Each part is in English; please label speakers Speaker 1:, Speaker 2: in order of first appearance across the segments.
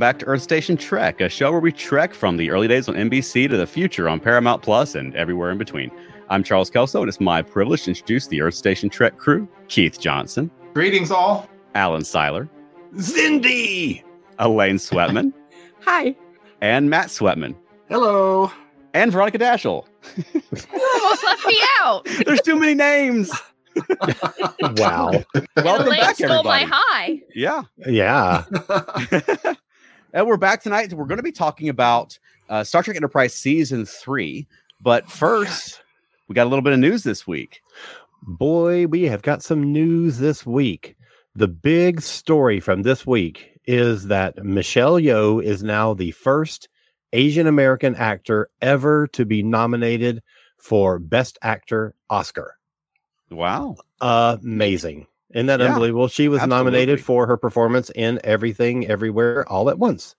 Speaker 1: Back to Earth Station Trek, a show where we trek from the early days on NBC to the future on Paramount Plus and everywhere in between. I'm Charles Kelso, and it's my privilege to introduce the Earth Station Trek crew Keith Johnson,
Speaker 2: Greetings, all.
Speaker 1: Alan Seiler,
Speaker 3: Zindy.
Speaker 1: Elaine Sweatman,
Speaker 4: Hi.
Speaker 1: and Matt Sweatman,
Speaker 3: Hello.
Speaker 1: and Veronica Dashel.
Speaker 4: You almost left me out.
Speaker 1: There's too many names.
Speaker 5: Wow.
Speaker 1: Welcome
Speaker 4: Elaine
Speaker 1: back,
Speaker 4: stole my
Speaker 1: everybody.
Speaker 4: high.
Speaker 1: Yeah.
Speaker 5: Yeah.
Speaker 1: And we're back tonight. We're going to be talking about uh, Star Trek Enterprise Season 3. But first, we got a little bit of news this week.
Speaker 5: Boy, we have got some news this week. The big story from this week is that Michelle Yeoh is now the first Asian American actor ever to be nominated for Best Actor Oscar.
Speaker 1: Wow.
Speaker 5: Amazing. Isn't that
Speaker 1: Yeah,
Speaker 5: unbelievable? She was nominated for her performance in Everything Everywhere All at Once.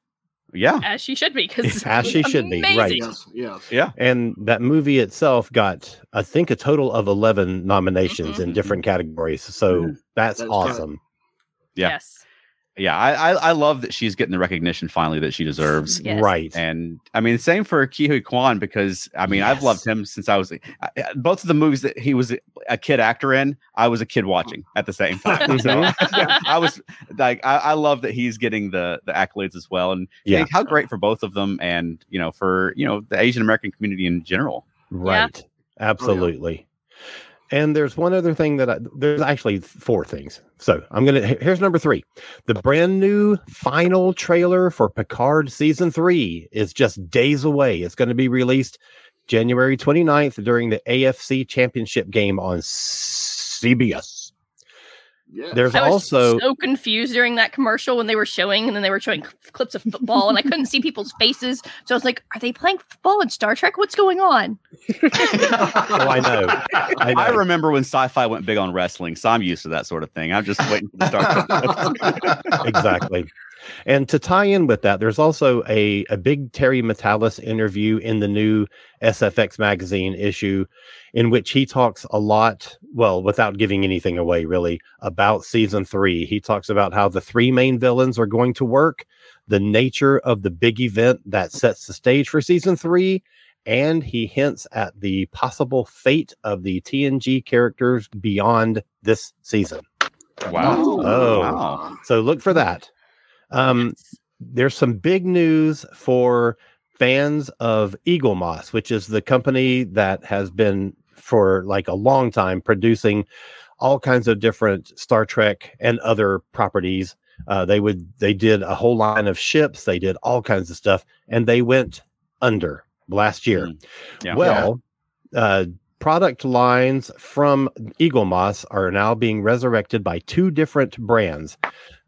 Speaker 1: Yeah.
Speaker 4: As she should be, because
Speaker 5: As she should be, right.
Speaker 3: Yes. Yes.
Speaker 1: Yeah.
Speaker 5: And that movie itself got, I think, a total of 11 nominations in
Speaker 4: Mhm.
Speaker 5: different categories. So
Speaker 3: Mhm.
Speaker 5: that's
Speaker 3: That's
Speaker 5: awesome.
Speaker 1: Yeah.
Speaker 4: Yes.
Speaker 1: Yeah. I, I, I love that she's getting the recognition finally that she deserves.
Speaker 4: Yes.
Speaker 5: Right.
Speaker 1: And I mean, same for Ke Huy Quan because I mean, I've loved him since I was I- I- both of the movies that he was a kid actor in. I was a kid watching at the same time. So mm-hmm. I was like, I, I love that he's getting the the accolades as well. And
Speaker 5: Yeah.
Speaker 1: yeah, how great for both of them, and you know, for you know the Asian American community in general.
Speaker 5: Right. Oh, Absolutely. And there's one other thing that I, there's actually four things. So I'm going to, here's number three. The brand new final trailer for Picard season three is just days away. It's going to be released January 29th during the AFC championship game on CBS.
Speaker 3: Yes.
Speaker 5: There's
Speaker 4: I was
Speaker 5: also,
Speaker 4: so confused during that commercial when they were showing, and then they were showing clips of football, and I couldn't see people's faces. So I was like, "Are they playing football in Star Trek? What's going on?"
Speaker 5: oh, I know. I know.
Speaker 1: I remember when sci-fi went big on wrestling, so I'm used to that sort of thing. I'm just waiting for the start.
Speaker 5: exactly. And to tie in with that, there's also a, a big Terry Matalas interview in the new SFX magazine issue in which he talks a lot, well, without giving anything away really, about season three. He talks about how the three main villains are going to work, the nature of the big event that sets the stage for season three, and he hints at the possible fate of the TNG characters beyond this season.
Speaker 1: wow.
Speaker 5: Oh.
Speaker 1: oh wow.
Speaker 5: So look for that. Um, there's some big news for fans of Eaglemoss, which is the company that has been for like a long time producing all kinds of different Star Trek and other properties. Uh, they would they did a whole line of ships, they did all kinds of stuff, and they went under last year.
Speaker 1: Mm. Yeah.
Speaker 5: Well, uh, product lines from Eaglemoss are now being resurrected by two different brands.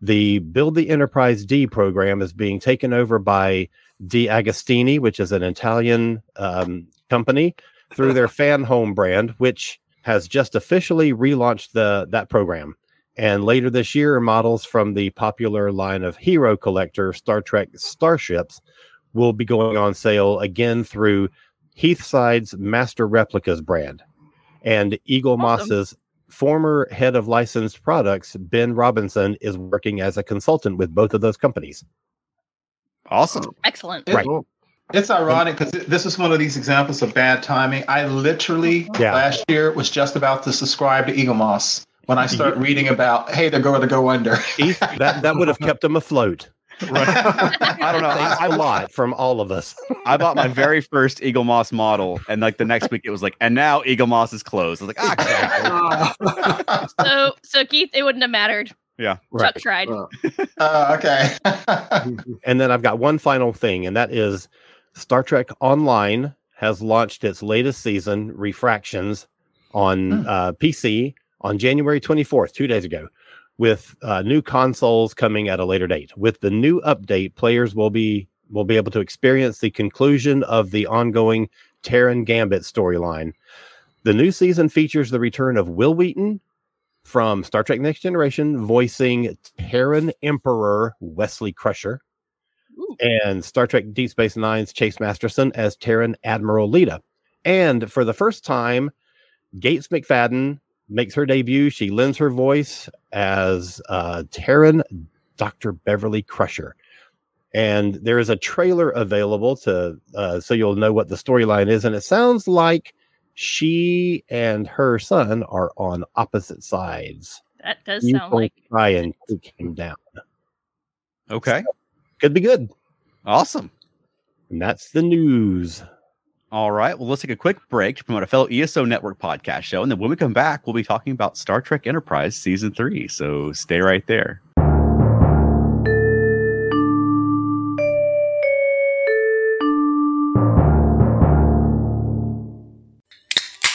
Speaker 5: The Build the Enterprise D program is being taken over by De Agostini, which is an Italian um, company, through their Fanhome brand, which has just officially relaunched the that program. And later this year, models from the popular line of Hero Collector Star Trek starships will be going on sale again through Heathside's Master Replicas brand. And Eagle
Speaker 4: Awesome.
Speaker 5: Moss's former head of licensed products, Ben Robinson, is working as a consultant with both of those companies.
Speaker 1: Awesome.
Speaker 4: Oh,
Speaker 2: excellent.
Speaker 5: Right.
Speaker 2: It's ironic because this is one of these examples of bad timing. I literally mm-hmm.
Speaker 5: Yeah.
Speaker 2: last year was just about to subscribe to Eaglemoss when I start reading about, hey, they're going to go under.
Speaker 5: That, that would have kept them afloat.
Speaker 1: I don't know. I,
Speaker 5: Thanks
Speaker 1: I,
Speaker 5: a lot from all of us.
Speaker 1: I bought my very first Eaglemoss model, and like the next week, it was like, and now Eaglemoss is closed. I was like, ah, crap."
Speaker 4: So, so Keith, it wouldn't have mattered.
Speaker 1: Yeah.
Speaker 4: Chuck tried.
Speaker 3: Uh,
Speaker 2: uh, okay.
Speaker 5: And then I've got one final thing, and that is Star Trek Online has launched its latest season, Refractions, on
Speaker 2: Hmm.
Speaker 5: uh, PC on January 24th, two days ago, with uh, new consoles coming at a later date. With the new update, players will be will be able to experience the conclusion of the ongoing Terran Gambit storyline. The new season features the return of Wil Wheaton from Star Trek Next Generation, voicing Terran Emperor Wesley Crusher,
Speaker 4: Ooh.
Speaker 5: and Star Trek Deep Space Nine's Chase Masterson as Terran Admiral Leeta. And for the first time, Gates McFadden makes her debut. She lends her voice as uh, Terran Dr. Beverly Crusher. And there is a trailer available to uh, so you'll know what the storyline is. And it sounds like she and her son are on opposite sides.
Speaker 4: That does
Speaker 5: You
Speaker 4: sound like
Speaker 5: try and take him down.
Speaker 1: Okay.
Speaker 5: Could be good.
Speaker 1: Awesome.
Speaker 5: And that's the news.
Speaker 1: All right. Well, let's take a quick break to promote a fellow ESO Network podcast show. And then when we come back, we'll be talking about Star Trek Enterprise Season 3. So stay right there.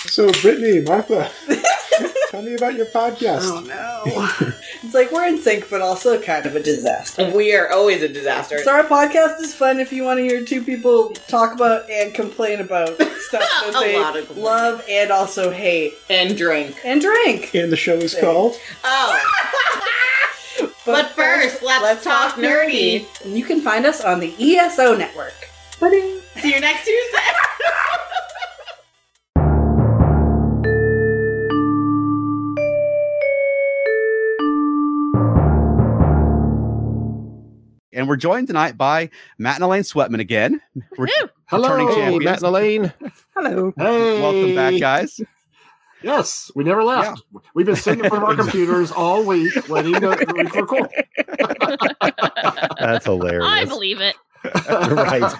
Speaker 6: So, Brittany, Martha, tell me about your podcast.
Speaker 7: Oh no. it's like we're in sync, but also kind of a disaster.
Speaker 8: We are always a disaster.
Speaker 7: So our podcast is fun if you want to hear two people talk about and complain about stuff that
Speaker 8: A
Speaker 7: they
Speaker 8: lot of complaints.
Speaker 7: love and also hate.
Speaker 8: and drink.
Speaker 7: And drink.
Speaker 6: And the show is called
Speaker 8: Oh. But first, let's talk nerdy.
Speaker 7: And you can find us on the ESO network. Ba-ding.
Speaker 8: See you next Tuesday.
Speaker 1: And we're joined tonight by Matt and Elaine Sweatman again. We're
Speaker 4: Woo!
Speaker 1: returning
Speaker 5: Hey,
Speaker 1: champions.
Speaker 5: Matt and Elaine.
Speaker 6: Hello. Hey.
Speaker 1: Welcome back, guys.
Speaker 6: Yes, we never left. We've been sitting in front of our computers all week waiting to to record.
Speaker 5: That's hilarious.
Speaker 4: I believe it.
Speaker 5: right.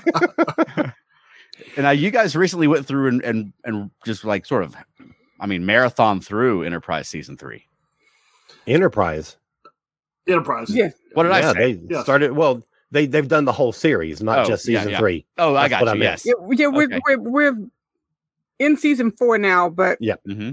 Speaker 1: And now you guys recently went through and, and and just like sort of, I mean, marathon through Enterprise season three.
Speaker 5: Enterprise.
Speaker 6: Enterprise.
Speaker 9: Yeah.
Speaker 1: What did
Speaker 5: yeah,
Speaker 1: I say?
Speaker 5: they
Speaker 6: Yes.
Speaker 5: started. Well, they they've done the whole series, not
Speaker 1: Oh,
Speaker 5: just season
Speaker 1: yeah.
Speaker 5: three.
Speaker 1: Oh, I got
Speaker 5: what
Speaker 1: you.
Speaker 5: I meant.
Speaker 1: yes.
Speaker 9: Yeah, yeah we're,
Speaker 1: Okay.
Speaker 9: we're we're in season four now, but Yeah.
Speaker 1: hmm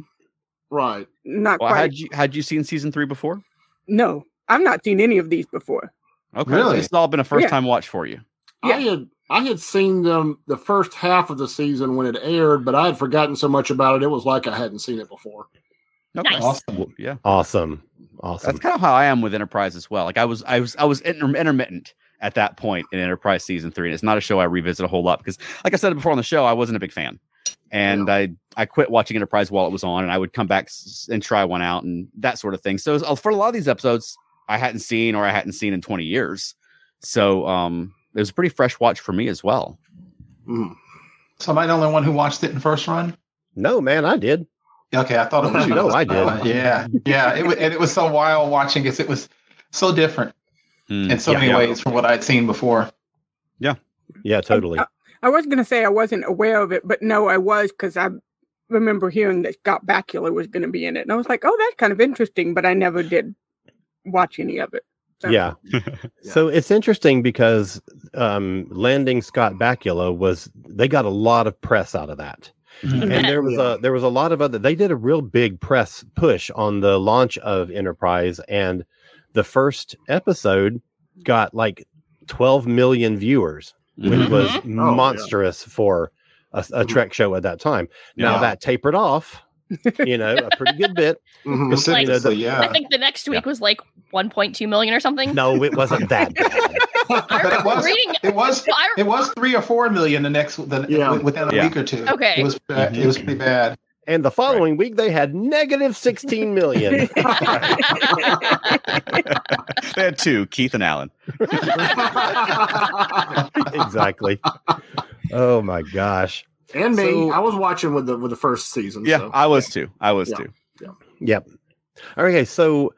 Speaker 6: Right.
Speaker 9: not
Speaker 1: Well,
Speaker 9: quite.
Speaker 1: had you had you seen season three before?
Speaker 9: No, I've not seen any of these before.
Speaker 1: Okay, so this has all been a first
Speaker 9: Yeah.
Speaker 1: time watch for you.
Speaker 6: I had I had seen them the first half of the season when it aired, but I had forgotten so much about it. It was like I hadn't seen it before.
Speaker 1: Okay.
Speaker 4: Nice.
Speaker 2: Awesome.
Speaker 1: Yeah,
Speaker 5: Awesome. Awesome.
Speaker 1: that's kind of how I am with Enterprise as well. Like I was, I was, I was inter- intermittent at that point in Enterprise season three, and it's not a show I revisit a whole lot because, like I said before on the show, I wasn't a big fan, and I I quit watching Enterprise while it was on, and I would come back s- and try one out and that sort of thing. So uh, for a lot of these episodes, I hadn't seen or I hadn't seen in twenty years, so um, it was a pretty fresh watch for me as well.
Speaker 6: Mhm.
Speaker 2: So am I the only one who watched it in first run?
Speaker 5: no, man, I did.
Speaker 2: Okay, I thought it was. you.
Speaker 5: No, I did.
Speaker 2: Uh, yeah, yeah. It was, and it was so wild watching it. It was so different
Speaker 1: Hmm.
Speaker 2: in so
Speaker 5: Yeah.
Speaker 2: many
Speaker 5: Yeah.
Speaker 2: ways from what I'd seen before.
Speaker 5: Yeah, yeah, totally.
Speaker 9: Uh, I was going to say I wasn't aware of it, but no, I was because I remember hearing that Scott Bakula was going to be in it, and I was like, "Oh, that's kind of interesting," but I never did watch any of it. So-
Speaker 5: Yeah. So it's interesting because um, landing Scott Bakula was they got a lot of press out of that. And there was a there was a lot of other they did a real big press push on the launch of enterprise and the first episode got like 12 million viewers which
Speaker 1: Mhm.
Speaker 5: was
Speaker 6: yeah.
Speaker 5: monstrous for a, a trek show at that time now that tapered off you know a pretty good bit
Speaker 6: Mhm.
Speaker 2: Precipitously,
Speaker 4: I
Speaker 2: yeah.
Speaker 4: think the next week was like 1.2 million or something.
Speaker 5: no it wasn't that bad
Speaker 4: I
Speaker 2: But it was.
Speaker 4: reading.
Speaker 2: It was.
Speaker 4: I-
Speaker 2: It was three or four million the next the,
Speaker 6: Yeah.
Speaker 2: within a
Speaker 1: Yeah.
Speaker 2: week or two.
Speaker 4: Okay.
Speaker 2: It was. uh, It was pretty bad.
Speaker 5: and the following week they had negative 16 million
Speaker 1: they had two, Keith and Alan.
Speaker 5: exactly oh my gosh
Speaker 6: and me,
Speaker 5: So-
Speaker 6: I was watching with the with the first season.
Speaker 1: Yeah,
Speaker 6: so.
Speaker 1: I was too. I was
Speaker 6: Yeah.
Speaker 1: too.
Speaker 5: Yep. Okay, so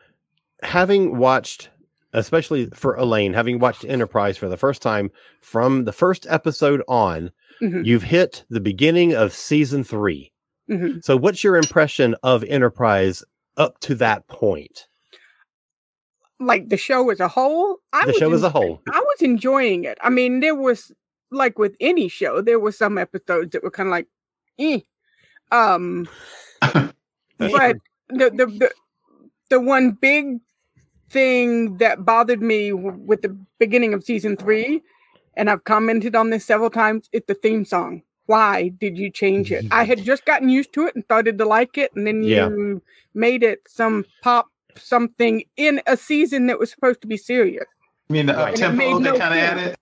Speaker 5: having watched, especially for Elaine, having watched Enterprise for the first time from the first episode on,
Speaker 9: Mhm,
Speaker 5: you've hit the beginning of season three.
Speaker 9: mhm.
Speaker 5: So, what's your impression of Enterprise up to that point?
Speaker 9: Like the show as a whole, I
Speaker 5: The
Speaker 9: was
Speaker 5: show as a whole.
Speaker 9: I was enjoying it. I mean, there was like with any show, there were some episodes that were kind of like, eh. Um, but the, the the the one big thing that bothered me w- with the beginning of season three, and I've commented on this several times, it's the theme song. why did you change it? I had just gotten used to it and started to like it, and then you
Speaker 5: Yeah.
Speaker 9: made it some pop something in a season that was supposed to be serious.
Speaker 2: I mean, uh, the
Speaker 9: And it
Speaker 2: tempo
Speaker 9: made
Speaker 2: they
Speaker 9: no
Speaker 2: kind of
Speaker 9: sense.
Speaker 2: added.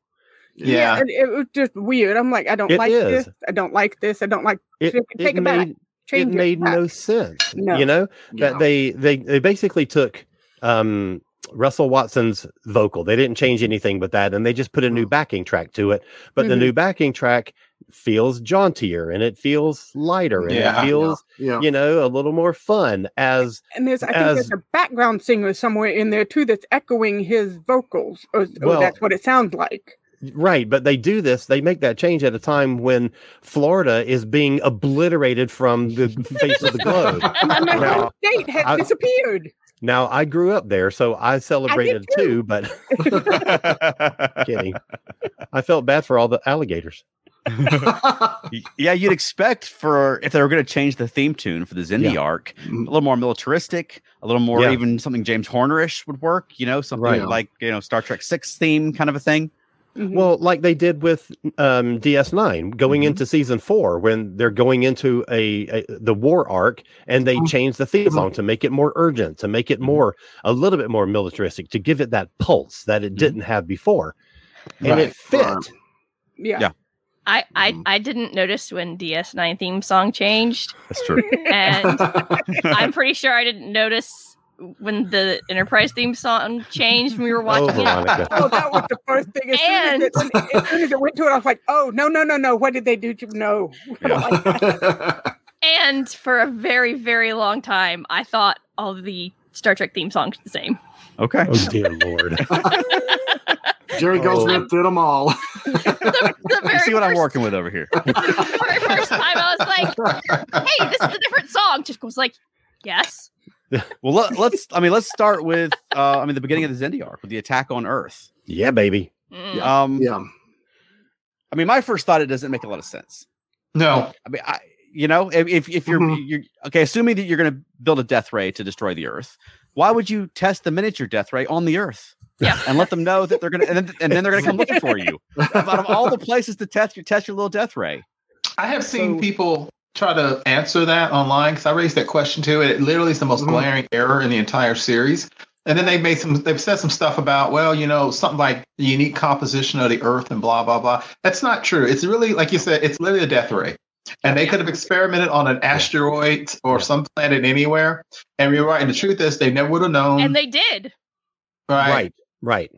Speaker 2: Yeah.
Speaker 9: and it was just weird. I'm like, I don't
Speaker 5: It
Speaker 9: like
Speaker 5: is.
Speaker 9: this. I don't like this. I don't like.
Speaker 5: It,
Speaker 9: take
Speaker 5: it
Speaker 9: it
Speaker 5: made, it
Speaker 9: Change it
Speaker 5: made
Speaker 9: back.
Speaker 5: no sense.
Speaker 9: No.
Speaker 5: You know
Speaker 6: Yeah.
Speaker 5: that they they they basically took um Russell Watson's vocal. They didn't change anything but that, and they just put a new backing track to it. But the
Speaker 9: Mhm.
Speaker 5: new backing track feels jauntier and it feels lighter and
Speaker 2: Yeah.
Speaker 5: it feels
Speaker 6: Yeah.
Speaker 5: you know a little more fun as
Speaker 9: And there's, I think
Speaker 5: as-
Speaker 9: there's a background singer somewhere in there too that's echoing his vocals, or, or
Speaker 5: Well-
Speaker 9: that's what it sounds like.
Speaker 5: Right, but they do this. They make that change at a time when Florida is being obliterated from the face of the globe.
Speaker 9: And my
Speaker 5: Now,
Speaker 9: state has
Speaker 5: I-
Speaker 9: disappeared.
Speaker 5: Now, I grew up there, so I celebrated
Speaker 9: too.
Speaker 5: too. But kidding, I felt bad for all the alligators.
Speaker 1: Yeah, you'd expect for if they were going to change the theme tune for the Xindi
Speaker 5: Yeah.
Speaker 1: arc, mm-hmm. a little more militaristic, a little more
Speaker 5: Yeah.
Speaker 1: even something James Hornerish would work. You know, something
Speaker 5: Right.
Speaker 1: like you know Star Trek Six theme kind of a thing.
Speaker 9: Mhm.
Speaker 5: Well, like they did with um, DS9, going
Speaker 1: Mhm.
Speaker 5: into season four, when they're going into a, a the war arc, and they changed the theme song to make it more urgent, to make it more a little bit more militaristic, to give it that pulse that it didn't have before, and
Speaker 2: Right.
Speaker 5: it fit.
Speaker 6: Right.
Speaker 9: yeah.
Speaker 1: yeah.
Speaker 4: I, I. I didn't notice when DS9 theme song changed,
Speaker 1: That's true.
Speaker 4: and I'm pretty sure I didn't notice when the Enterprise theme song changed when we were
Speaker 5: Oh,
Speaker 4: watching it.
Speaker 5: Veronica.
Speaker 9: Oh, that was the first thing. As, soon as, it, when- as soon as it went to it, I was like, "Oh no, no, no, no! What did they do to no?"
Speaker 4: And for a very very long time, I thought all the Star Trek theme songs the same.
Speaker 1: Okay.
Speaker 5: Oh dear lord!
Speaker 6: Jerry
Speaker 5: Oh.
Speaker 6: Goldsmith did them all.
Speaker 4: The, the
Speaker 1: You see what I'm working with over here.
Speaker 4: The very first time, I was like, "Hey, this is a different song." Just was like, "Yes."
Speaker 1: Well, let, let's. I mean, let's start with. Uh, I mean, the beginning of the Xindi arc with the attack on Earth.
Speaker 5: yeah, baby.
Speaker 4: Mm.
Speaker 1: Um,
Speaker 6: Yeah.
Speaker 1: I mean, my first thought it doesn't make a lot of sense.
Speaker 2: No.
Speaker 1: I mean, I you know, if if, if you're
Speaker 6: Mhm.
Speaker 1: you're okay, assuming that you're going to build a death ray to destroy the Earth, why would you test the miniature death ray on the Earth?
Speaker 4: Yeah.
Speaker 1: and let them know that they're going to, and then, and then they're going to come looking for you. Out of all the places to test your test your little death ray,
Speaker 2: I have seen
Speaker 5: So-
Speaker 2: people try to answer that online because I raised that question too. and It literally is the most
Speaker 6: Mhm.
Speaker 2: glaring error in the entire series. And then they made some, they've said some stuff about, well, you know, something like the unique composition of the Earth and blah, blah, blah. That's not true. It's really, like you said, it's literally a death ray. And they could have experimented on an asteroid or some planet anywhere. And you're right. And the truth is, they never would have known.
Speaker 4: And they did.
Speaker 2: right.
Speaker 5: Right, right.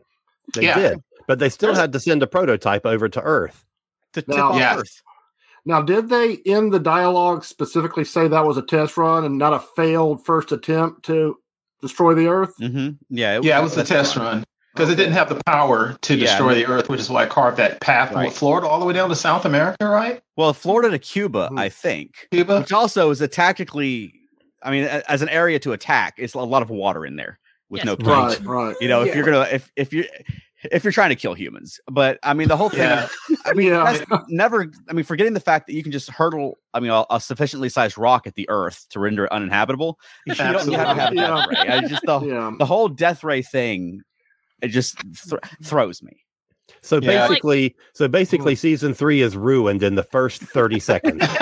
Speaker 5: They
Speaker 2: Yeah.
Speaker 5: did, but they still had to send a prototype over to Earth.
Speaker 1: to tip
Speaker 6: Now-
Speaker 1: off
Speaker 2: Yes.
Speaker 1: Earth.
Speaker 6: Now, did they in the dialogue specifically say that was a test run and not a failed first attempt to destroy the Earth?
Speaker 1: hmm Yeah,
Speaker 2: Yeah, it was the test
Speaker 1: fine.
Speaker 2: run because it didn't have the power to
Speaker 1: Yeah,
Speaker 2: destroy
Speaker 1: they-
Speaker 2: the Earth, which is why it carved that path from Florida all the way down to South America, right?
Speaker 1: Well, Florida to Cuba,
Speaker 6: Mhm.
Speaker 1: I think,
Speaker 2: Cuba.
Speaker 1: which also is a tactically, I mean, a- as an area to attack, it's a lot of water in there with
Speaker 4: Yes.
Speaker 1: no
Speaker 5: Right.
Speaker 1: point.
Speaker 6: Right, right.
Speaker 1: You know, if
Speaker 9: Yeah.
Speaker 1: you're gonna, if if you if you're trying to kill humans, but I mean, the whole thing.
Speaker 2: Yeah.
Speaker 1: I mean,
Speaker 6: Yeah.
Speaker 1: that's never. I mean, forgetting the fact that you can just hurdle. I mean, a, a sufficiently sized rock at the Earth to render it uninhabitable. You don't have to have a death ray. I just the
Speaker 6: Yeah.
Speaker 1: the whole death ray thing. It just th- throws me.
Speaker 5: So
Speaker 2: Yeah. Like-
Speaker 5: basically, so basically, mm. season three is ruined in the first thirty seconds.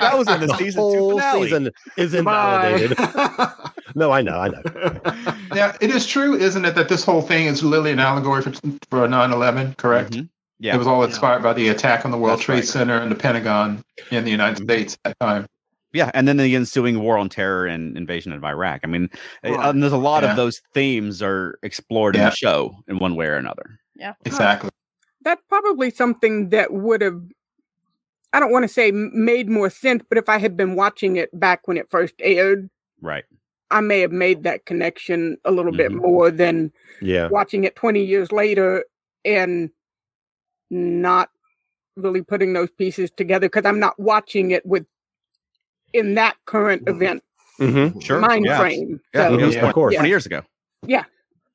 Speaker 1: That was in the,
Speaker 5: the
Speaker 1: season
Speaker 5: whole
Speaker 1: two finale.
Speaker 5: season is invalidated. no, I know, I know.
Speaker 2: Yeah, it is true, isn't it, that this whole thing is literally an allegory for for 9/11, correct?
Speaker 1: Mhm. Yeah,
Speaker 2: It was all inspired by the attack on the World
Speaker 1: That's
Speaker 2: Trade
Speaker 1: right.
Speaker 2: Center and the Pentagon in the United
Speaker 1: Mhm.
Speaker 2: States at that time.
Speaker 1: yeah, and then the ensuing war on terror and invasion of Iraq. I mean, uh,
Speaker 6: Right.
Speaker 1: and there's a lot
Speaker 2: Yeah.
Speaker 1: of those themes are explored in the show in one way or another.
Speaker 2: Yeah, exactly.
Speaker 9: That's probably something that would have. I don't want to say made more sense, but if I had been watching it back when it first aired,
Speaker 1: Right.
Speaker 9: I may have made that connection a little bit
Speaker 1: Mhm.
Speaker 9: more than
Speaker 5: Yeah,
Speaker 9: watching it 20 years later and not really putting those pieces together because I'm not watching it with in that current
Speaker 6: Mhm.
Speaker 9: event
Speaker 5: hmm
Speaker 1: Sure.
Speaker 9: mind
Speaker 1: yeah.
Speaker 9: frame.
Speaker 1: Yeah,
Speaker 9: So,
Speaker 2: Yeah.
Speaker 1: 20,
Speaker 5: of course.
Speaker 1: 20 years ago.
Speaker 9: Yeah.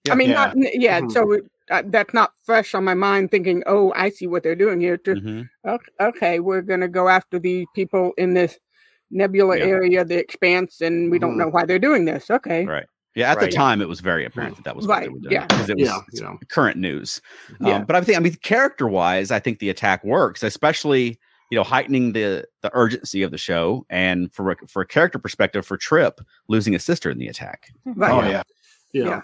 Speaker 1: Yeah.
Speaker 9: I mean,
Speaker 2: Yeah.
Speaker 9: not yeah.
Speaker 6: Mhm.
Speaker 9: So it, uh, that's not fresh on my mind. Thinking, oh, I see what they're doing here. To,
Speaker 1: Mhm.
Speaker 9: okay, okay, we're gonna go after the people in this nebula
Speaker 1: Yeah.
Speaker 9: area, the expanse, and we don't
Speaker 6: Mhm.
Speaker 9: know why they're doing this. Okay,
Speaker 1: Right. Yeah, at
Speaker 5: Right.
Speaker 1: the time it was very apparent that that was what they
Speaker 9: Right,
Speaker 1: were doing
Speaker 9: yeah.
Speaker 1: because it was
Speaker 6: Yeah,
Speaker 1: it's
Speaker 6: yeah.
Speaker 1: current news.
Speaker 9: Yeah.
Speaker 1: Um, but I think I mean character wise, I think the attack works, especially you know heightening the the urgency of the show and for for a character perspective for Trip losing his sister in the attack.
Speaker 9: Right.
Speaker 2: Oh yeah.
Speaker 6: Yeah.
Speaker 9: Yeah.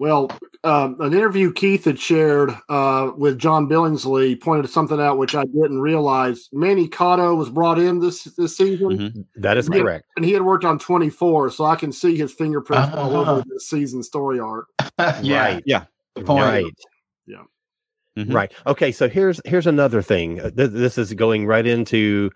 Speaker 6: Well, um, an interview Keith had shared uh, with John Billingsley pointed something out which I didn't realize. Manny Coto was brought in this this season,
Speaker 1: Mhm.
Speaker 5: That is
Speaker 6: Yeah.
Speaker 5: correct.
Speaker 6: and he had worked on 24, so I can see his fingerprints all
Speaker 2: Ah.
Speaker 6: over this season story arc.
Speaker 2: yeah.
Speaker 5: Right.
Speaker 1: Yeah.
Speaker 2: Good point.
Speaker 5: Right.
Speaker 6: Yeah.
Speaker 1: Mhm.
Speaker 5: Right. Okay. So here's here's another thing. Uh, this is going right into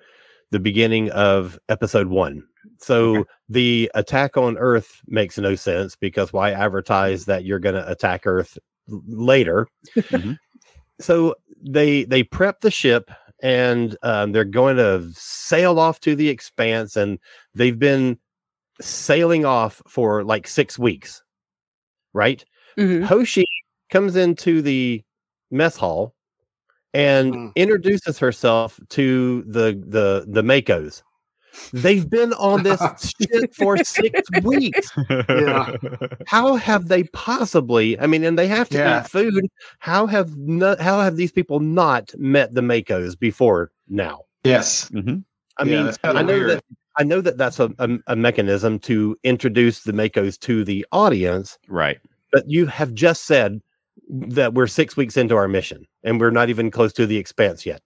Speaker 5: the beginning of episode one. So the attack on Earth makes no sense because why advertise that you're going to attack Earth later?
Speaker 1: Mhm.
Speaker 5: So they they prep the ship and um, they're going to sail off to the expanse, and they've been sailing off for like six weeks, right?
Speaker 9: Mhm.
Speaker 5: Hoshi comes into the mess hall and
Speaker 6: Mhm.
Speaker 5: introduces herself to the the the MACOs. They've been on this shit for six weeks.
Speaker 6: Yeah.
Speaker 5: How have they possibly? I mean, and they have to
Speaker 2: Yeah.
Speaker 5: eat food. How have no, how have these people not met the MACOs before now?
Speaker 2: Yes.
Speaker 1: Mhm.
Speaker 5: I
Speaker 2: Yeah,
Speaker 5: mean,
Speaker 2: that's
Speaker 5: I know
Speaker 2: weird.
Speaker 5: that I know that that's a, a, a mechanism to introduce the MACOs to the audience,
Speaker 1: Right.
Speaker 5: but you have just said that we're six weeks into our mission and we're not even close to the expanse yet.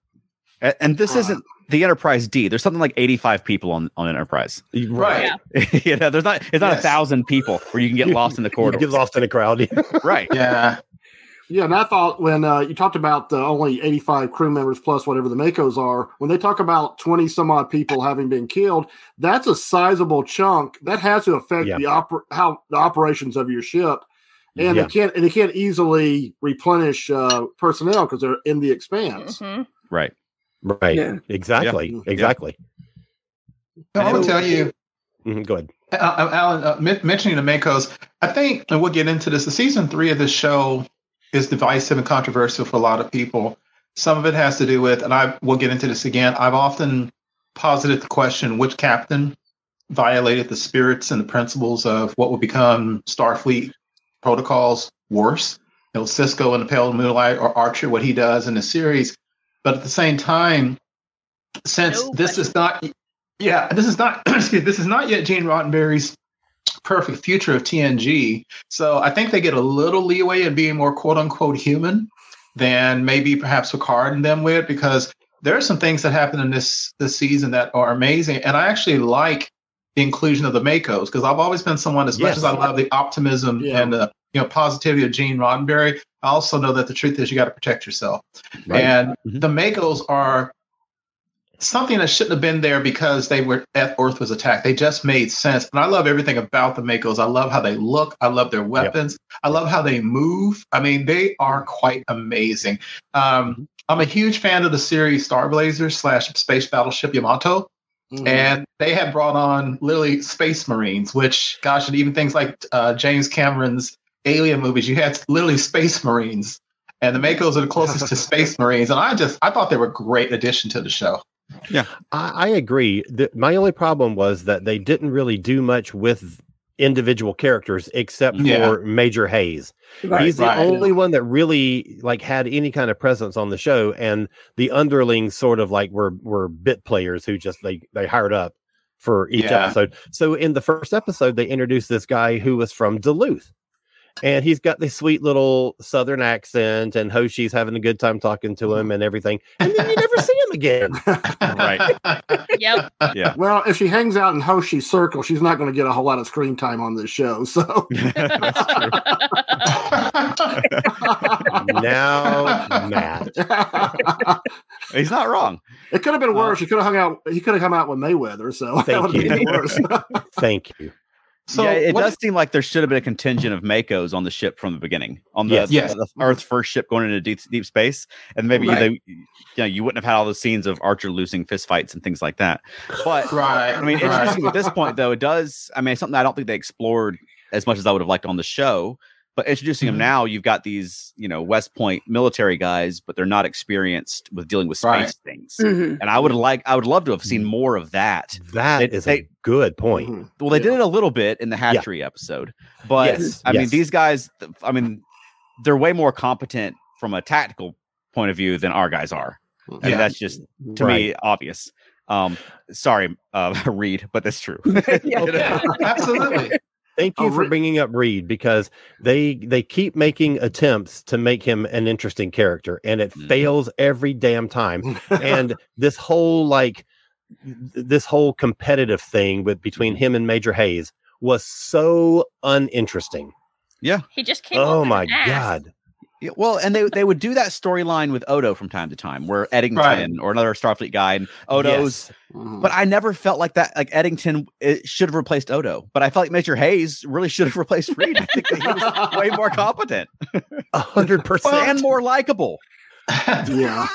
Speaker 1: And, and this
Speaker 6: Uh.
Speaker 1: isn't the Enterprise D. There's something like 85 people on on Enterprise.
Speaker 2: Right.
Speaker 4: Yeah.
Speaker 1: you know, there's not it's not a thousand people where you can get lost in the
Speaker 5: You
Speaker 1: corridor.
Speaker 5: get lost in a crowd.
Speaker 1: Right.
Speaker 2: Yeah.
Speaker 6: Yeah, and I thought when uh, you talked about the only 85 crew members plus whatever the MACOs are, when they talk about 20 some odd people having been killed, that's a sizable chunk. That has to affect
Speaker 5: Yeah.
Speaker 6: the oper- how the operations of your ship, and
Speaker 5: Yeah.
Speaker 6: they can't and they can't easily replenish uh, personnel because they're in the expanse.
Speaker 4: Mhm.
Speaker 1: Right.
Speaker 5: right.
Speaker 9: Yeah.
Speaker 5: Exactly.
Speaker 6: Yeah.
Speaker 5: Exactly.
Speaker 2: No, I'm tell you,
Speaker 5: Mhm, Go ahead.
Speaker 2: uh, uh, Alan, uh, men- mentioning the MACOs, I think, and we'll get into this. The season three of this show is divisive and controversial for a lot of people. Some of it has to do with, and I will get into this again. I've often posited the question: which captain violated the spirits and the principles of what would become Starfleet protocols worse? You know, Sisko in the Pale Moonlight or Archer, what he does in the series. But at the same time, since this is not yeah, this is not excuse this is not yet Gene Roddenberry's perfect future of TNG. So I think they get a little leeway in being more quote unquote human than maybe perhaps Picard and them with because there are some things that happen in this this season that are amazing. And I actually like the inclusion of the MACOs because I've always been someone as much as I love the optimism
Speaker 6: Yeah.
Speaker 2: and the you know positivity of Gene Roddenberry, I also know that the truth is you got to protect yourself.
Speaker 5: Right.
Speaker 2: And
Speaker 1: Mhm.
Speaker 2: the MACOs are something that shouldn't have been there because they were Earth was attacked. They just made sense. And I love everything about the MACOs. I love how they look. I love their weapons. I love how they move. I mean, they are quite amazing. Um, I'm a huge fan of the series Star Blazers slash Space Battleship Yamato.
Speaker 6: Mhm.
Speaker 2: And they had brought on literally space marines, which, gosh, and even things like uh, James Cameron's Alien movies, you had literally space marines. And the MACOs are the closest to space marines. And I just, I thought they were a great addition to the show.
Speaker 5: I, I agree. The, my only problem was that they didn't really do much with individual characters except for
Speaker 2: Yeah.
Speaker 5: Major Hayes.
Speaker 9: Right.
Speaker 5: He's the
Speaker 2: right.
Speaker 5: only one that really like had any kind of presence on the show, and the underlings sort of like were were bit players who just they they hired up for each
Speaker 2: Yeah.
Speaker 5: episode. So in the first episode, they introduced this guy who was from Duluth. And he's got this sweet little southern accent, and Hoshi's having a good time talking to him mm-hmm. and everything. And then you never see him again.
Speaker 1: Right.
Speaker 4: Yep.
Speaker 1: Yeah.
Speaker 6: Well, if she hangs out in Hoshi's circle, she's not going to get a whole lot of screen time on this show. So
Speaker 1: That's true.
Speaker 5: now, Matt.
Speaker 1: He's not wrong.
Speaker 6: It could have been worse. Uh, he could have hung out. He could have come out with Mayweather. So
Speaker 5: Thank
Speaker 6: would have been
Speaker 5: you.
Speaker 6: worse.
Speaker 5: Thank you.
Speaker 2: So
Speaker 1: yeah, it
Speaker 2: what-
Speaker 1: does seem like there should have been a contingent of MACOs on the ship from the beginning, on the,
Speaker 5: Yes.
Speaker 2: Yes.
Speaker 1: the Earth's first ship going into deep deep space, and maybe
Speaker 2: Right.
Speaker 1: they, you know, you wouldn't have had all those scenes of Archer losing fistfights and things like that. But
Speaker 2: Right.
Speaker 1: I mean,
Speaker 2: right.
Speaker 1: interesting at this point though, it does. I mean, something I don't think they explored as much as I would have liked on the show. But introducing
Speaker 2: Mhm.
Speaker 1: them now, you've got these, you know, West Point military guys, but they're not experienced with dealing with space
Speaker 2: Right.
Speaker 1: things.
Speaker 9: Mhm.
Speaker 1: And I would like, I would love to have seen more of that.
Speaker 5: That
Speaker 1: They-
Speaker 5: is
Speaker 1: they-
Speaker 5: a good point.
Speaker 6: Mhm.
Speaker 1: Well, they
Speaker 6: Yeah.
Speaker 1: did it a little bit in the hatchery episode, but
Speaker 5: Yes,
Speaker 1: I mean, these guys, I mean, they're way more competent from a tactical point of view than our guys are. and
Speaker 2: Yeah.
Speaker 1: that's just to me obvious. Um, sorry, uh, Reed, but that's true.
Speaker 2: yeah, Absolutely.
Speaker 5: Thank you
Speaker 6: Oh,
Speaker 5: for bringing up Reed because they they keep making attempts to make him an interesting character and it
Speaker 1: Mhm.
Speaker 5: fails every damn time. and this whole like this whole competitive thing with between him and Major Hayes was so uninteresting. Yeah.
Speaker 4: He just came. off
Speaker 5: Oh my
Speaker 4: an ass.
Speaker 5: god.
Speaker 1: Yeah, well, and they they would do that storyline with Odo from time to time, where Eddington
Speaker 2: Right.
Speaker 1: or another Starfleet guy, and Odo's.
Speaker 5: Yes.
Speaker 6: Mhm.
Speaker 1: But I never felt like that. Like Eddington should have replaced Odo, but I felt like Major Hayes really should have replaced Reed. I think that he was way more competent
Speaker 5: A hundred
Speaker 1: and
Speaker 5: percent.
Speaker 1: And more likable.
Speaker 6: yeah.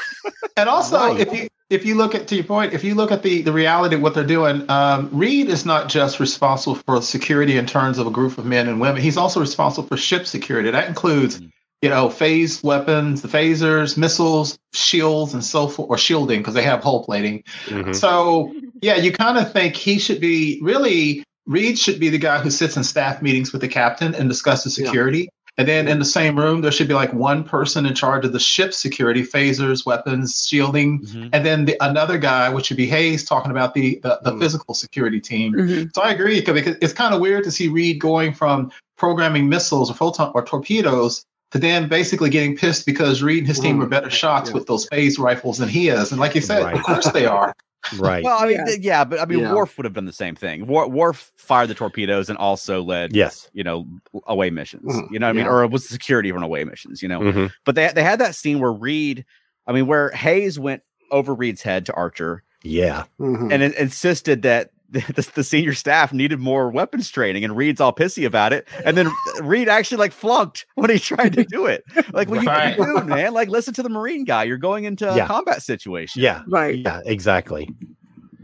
Speaker 2: And also,
Speaker 5: Right.
Speaker 2: if you if you look at to your point, if you look at the the reality of what they're doing, um, Reed is not just responsible for security in terms of a group of men and women. He's also responsible for ship security. That includes,
Speaker 1: Mm.
Speaker 2: You know, phased weapons, the phasers, missiles, shields, and so forth, or shielding because they have hull plating.
Speaker 5: Mhm.
Speaker 2: So yeah, you kind of think he should be really Reed should be the guy who sits in staff meetings with the captain and discusses
Speaker 6: Yeah.
Speaker 2: security. And then in the same room, there should be like one person in charge of the ship security, phasers, weapons, shielding, and then the, another guy, which would be Hayes, talking about the the, the
Speaker 6: Mm.
Speaker 2: physical security team.
Speaker 9: Mhm.
Speaker 2: So I agree because it's kind of weird to see Reed going from programming missiles or photon or torpedoes to then basically getting pissed because Reed and his team were better shots
Speaker 6: Yeah.
Speaker 2: with those phase rifles than he is. And like you said,
Speaker 5: Right.
Speaker 2: of course they are.
Speaker 5: Right.
Speaker 1: Well, I mean,
Speaker 9: Yeah.
Speaker 1: yeah, but I mean,
Speaker 6: Yeah.
Speaker 1: Worf would have done the same thing. War- Worf fired the torpedoes and also led,
Speaker 5: yes.
Speaker 1: you know, away missions.
Speaker 6: Mhm.
Speaker 1: You know what I mean? Or was security run away missions? You know,
Speaker 5: Mhm.
Speaker 1: but they they had that scene where Reed, I mean, where Hayes went over Reed's head to Archer
Speaker 5: Yeah.
Speaker 6: Mhm.
Speaker 1: and in- insisted that the, the senior staff needed more weapons training, and Reed's all pissy about it. And then Reed actually like flunked when he tried to do it. Like, what
Speaker 2: Right.
Speaker 1: you doing, man? Like, listen to the Marine guy. You're going into a combat situation.
Speaker 5: Yeah.
Speaker 9: Right.
Speaker 5: Yeah. Exactly.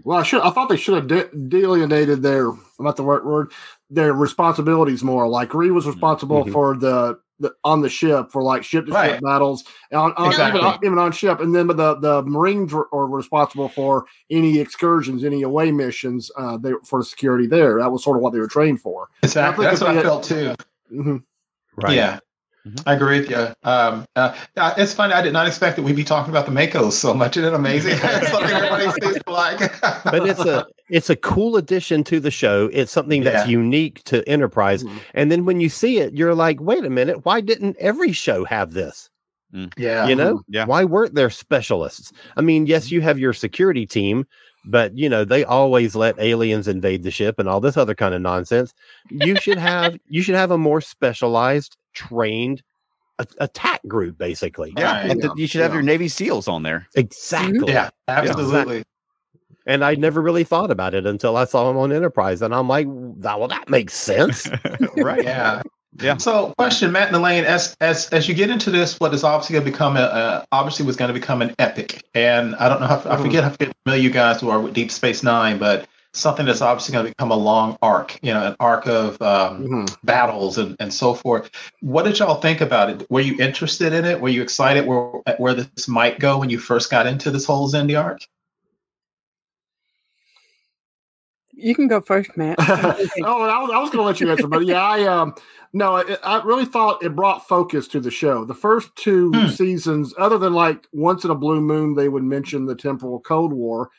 Speaker 6: Well, I should. I thought they should have de- delineated their. I'm not the right word. Their responsibilities more. Like Reed was responsible
Speaker 5: Mhm.
Speaker 6: for the, the on the ship for like ship to ship battles, on, on,
Speaker 2: Exactly.
Speaker 6: even, on, even on ship, and then the the Marines were, are responsible for any excursions, any away missions. Uh, they for security there. That was sort of what they were trained for.
Speaker 2: Exactly. That's what I
Speaker 6: they
Speaker 2: felt too.
Speaker 6: hmm
Speaker 5: Right.
Speaker 2: Yeah.
Speaker 1: Mhm.
Speaker 2: I agree with you. Um, uh, uh, it's funny. I did not expect that we'd be talking about the MACOs so much. Isn't it amazing? it's something everybody seems to like.
Speaker 5: but it's a it's a cool addition to the show. It's something that's
Speaker 2: Yeah.
Speaker 5: unique to Enterprise.
Speaker 6: Mhm.
Speaker 5: And then when you see it, you're like, wait a minute, why didn't every show have this?
Speaker 2: yeah.
Speaker 5: you know,
Speaker 1: Yeah.
Speaker 5: why weren't there specialists? I mean, yes, you have your security team, but you know they always let aliens invade the ship and all this other kind of nonsense. You should have you should have a more specialized, trained a- attack group, basically.
Speaker 1: Yeah,
Speaker 2: Right.
Speaker 1: like the- you should have
Speaker 6: Yeah.
Speaker 1: your Navy SEAls on there.
Speaker 5: Exactly.
Speaker 2: Yeah. Absolutely.
Speaker 5: And I never really thought about it until I saw him on Enterprise, and I'm like, "That- well, that makes sense.
Speaker 1: right.
Speaker 2: Yeah.
Speaker 1: Yeah.
Speaker 2: So, question, Matt and Elaine, as as as you get into this, what is obviously going to become a uh, obviously was going to become an epic, and I don't know how I forget how familiar you guys who are with Deep Space Nine, but something that's obviously going to become a long arc, you know, an arc of um,
Speaker 6: Mhm.
Speaker 2: battles and, and so forth. What did y'all think about it? Were you interested in it? Were you excited where where this might go when you first got into this whole Xindi arc?
Speaker 9: You can go first, Matt.
Speaker 6: oh, I was, I was going to let you answer, but yeah, I um, no, it, I really thought it brought focus to the show. The first two
Speaker 2: Hmm.
Speaker 6: seasons, other than like once in a blue moon, they would mention the temporal Cold War.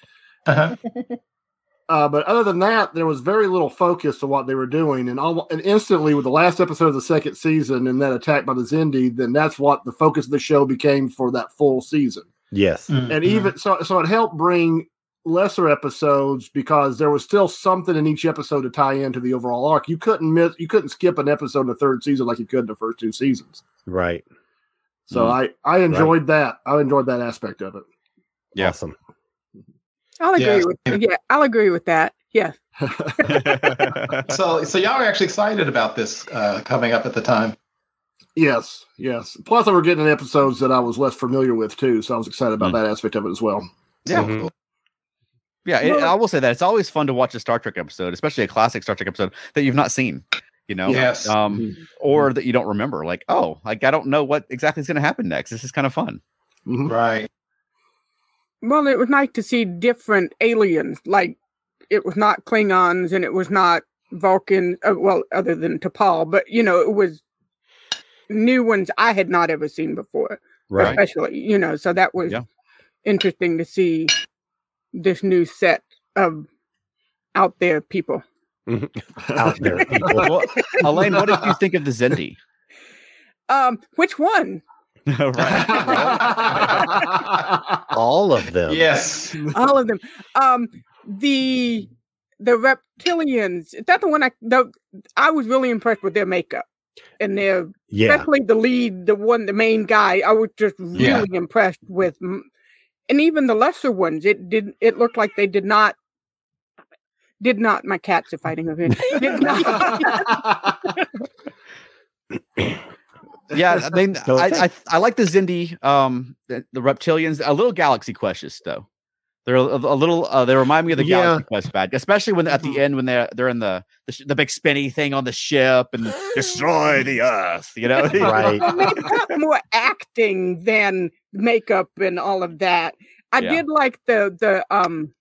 Speaker 2: Uh-huh.
Speaker 6: Uh, but other than that, there was very little focus to what they were doing, and all, and instantly with the last episode of the second season and that attack by the Xindi, then that's what the focus of the show became for that full season.
Speaker 5: yes.
Speaker 2: Mm-hmm.
Speaker 6: And even so, so it helped bring lesser episodes because there was still something in each episode to tie into the overall arc. You couldn't miss, you couldn't skip an episode in the third season like you could in the first two seasons.
Speaker 5: Right.
Speaker 6: So I I enjoyed that. I enjoyed that aspect of it.
Speaker 1: Yeah.
Speaker 5: Awesome.
Speaker 9: I'll agree
Speaker 2: Yeah.
Speaker 9: with yeah, I'll agree with that. Yeah.
Speaker 2: so so y'all are actually excited about this uh, coming up at the time.
Speaker 6: Yes, yes. Plus, I were getting episodes that I was less familiar with too, so I was excited about
Speaker 1: Mm.
Speaker 6: that aspect of it as well.
Speaker 1: Yeah.
Speaker 5: Mhm.
Speaker 1: Yeah, it, I will say that it's always fun to watch a Star Trek episode, especially a classic Star Trek episode that you've not seen. You know,
Speaker 2: Yes.
Speaker 1: um, or that you don't remember. Like, oh, like I don't know what exactly is going to happen next. This is kind of fun.
Speaker 6: Mhm.
Speaker 2: Right.
Speaker 9: Well, it was nice to see different aliens. Like it was not Klingons and it was not Vulcan. Uh, well, other than T'Pol, but you know, it was new ones I had not ever seen before.
Speaker 5: Right.
Speaker 9: Especially, you know, so that was
Speaker 1: Yeah.
Speaker 9: interesting to see this new set of out there people.
Speaker 5: out there. people.
Speaker 1: well, Elaine, what did you think of the Xindi?
Speaker 9: Um, which one?
Speaker 5: All of them.
Speaker 2: Yes.
Speaker 9: All of them. Um, the the reptilians. Is that the one I the I was really impressed with their makeup and their
Speaker 5: Yeah.
Speaker 9: especially the lead, the one, the main guy. I was just really
Speaker 2: Yeah.
Speaker 9: impressed with, and even the lesser ones. It did. It looked like they did not. Did not. My cats are fighting over here. Did not,
Speaker 1: Yeah, I mean,
Speaker 5: So-
Speaker 1: I, I I like the Xindi, um, the, the reptilians. A little Galaxy Quests though. They're a, a little. Uh, they remind me of the
Speaker 5: Yeah.
Speaker 1: Galaxy Quest bad, especially when at the end when they're they're in the the, sh- the big spinny thing on the ship and destroy the Earth. You know,
Speaker 5: Right.
Speaker 9: I mean, more acting than makeup and all of that. I
Speaker 1: Yeah.
Speaker 9: did like the the um.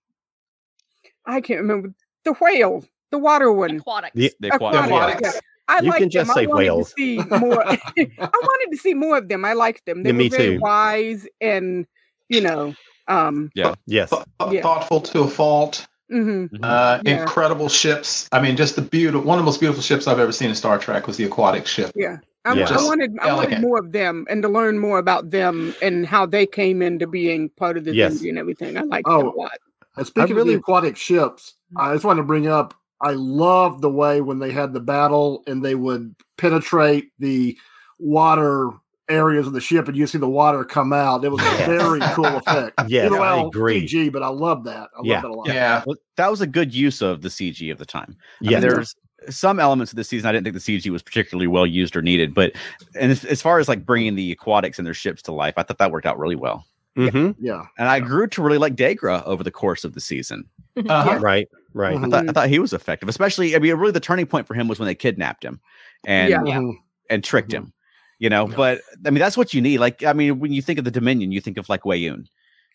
Speaker 9: I can't remember the whale, the water one.
Speaker 4: Aquatics.
Speaker 5: The-
Speaker 1: The aqua-
Speaker 9: Aquatics,
Speaker 2: Aquatics.
Speaker 9: Yeah. I
Speaker 5: You
Speaker 9: liked
Speaker 5: can just
Speaker 9: them.
Speaker 5: say
Speaker 9: I wanted
Speaker 5: whales.
Speaker 9: To see more. I wanted to see more of them. I liked them. They
Speaker 5: Yeah,
Speaker 9: were
Speaker 5: me
Speaker 9: very
Speaker 5: too.
Speaker 9: wise and you know, um,
Speaker 1: Yeah.
Speaker 5: Yes.
Speaker 2: Th-
Speaker 9: Yeah.
Speaker 2: Thoughtful to a fault.
Speaker 9: mhm.
Speaker 2: Uh,
Speaker 9: Yeah.
Speaker 2: Incredible ships. I mean, just the beautiful. One of the most beautiful ships I've ever seen in Star Trek was the aquatic ship.
Speaker 9: yeah. I,
Speaker 5: Yeah.
Speaker 9: I wanted I wanted more of them and to learn more about them and how they came into being part of the
Speaker 5: Yes.
Speaker 9: Xindi and everything. I liked
Speaker 6: Oh.
Speaker 9: them a lot.
Speaker 6: And speaking
Speaker 5: really-
Speaker 6: of the aquatic ships, I just want to bring up. I love the way when they had the battle and they would penetrate the water areas of the ship, and you see the water come out. It was a very cool effect.
Speaker 5: Yeah,
Speaker 6: Even
Speaker 5: I
Speaker 6: though
Speaker 5: agree.
Speaker 6: PG, but I love that. I
Speaker 5: Yeah.
Speaker 6: love that a lot.
Speaker 2: Yeah.
Speaker 1: Well, that was a good use of the CG of the time. I mean,
Speaker 5: Yeah.
Speaker 1: there's some elements of the season I didn't think the CG was particularly well used or needed, but and as, as far as like bringing the aquatics and their ships to life, I thought that worked out really well.
Speaker 5: Hmm
Speaker 6: Yeah.
Speaker 1: And I grew to really like Degra over the course of the season.
Speaker 2: Uh-huh.
Speaker 5: Right. Right.
Speaker 1: I thought, I thought he was effective, especially. I mean, really, the turning point for him was when they kidnapped him and
Speaker 9: Yeah.
Speaker 8: Yeah.
Speaker 1: and tricked him. You know, but I mean, that's what you need. Like, I mean, when you think of the Dominion, you think of like Weyoun,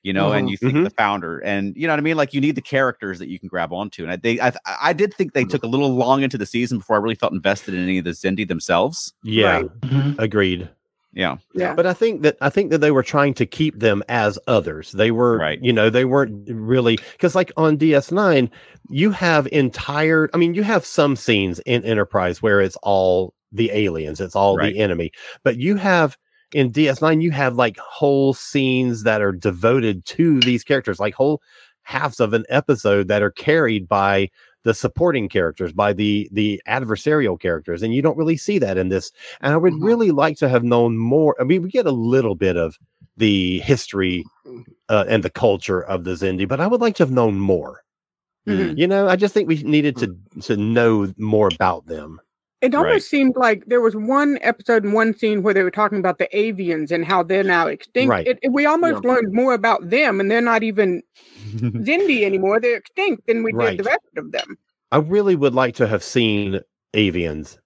Speaker 1: you know, and
Speaker 6: Mhm.
Speaker 1: you think
Speaker 5: Mhm.
Speaker 1: of the founder, and you know what I mean. Like, you need the characters that you can grab onto. And I, they, I, I did think they took a little long into the season before I really felt invested in any of the Xindi themselves.
Speaker 5: Yeah.
Speaker 9: Right.
Speaker 5: Agreed.
Speaker 1: Yeah,
Speaker 9: Yeah.
Speaker 5: But I think that I think that they were trying to keep them as others. They were,
Speaker 1: Right.
Speaker 5: you know, they weren't really because, like on DS9, you have entire. I mean, you have some scenes in Enterprise where it's all the aliens, it's all
Speaker 1: Right.
Speaker 5: the enemy, but you have in DS9, you have like whole scenes that are devoted to these characters, like whole halves of an episode that are carried by the supporting characters by the the adversarial characters and you don't really see that in this and i would
Speaker 6: Mhm.
Speaker 5: really like to have known more i mean we get a little bit of the history uh, and the culture of the Xindi but i would like to have known more
Speaker 9: Mhm.
Speaker 5: you know i just think we needed to to know more about them
Speaker 9: It almost
Speaker 1: Right.
Speaker 9: seemed like there was one episode and one scene where they were talking about the avians and how they're now extinct.
Speaker 5: Right.
Speaker 9: It, it- we almost learned more about them, and they're not even Xindi anymore. They're extinct than we
Speaker 5: Right.
Speaker 9: did the rest of them.
Speaker 5: i really would like to have seen avians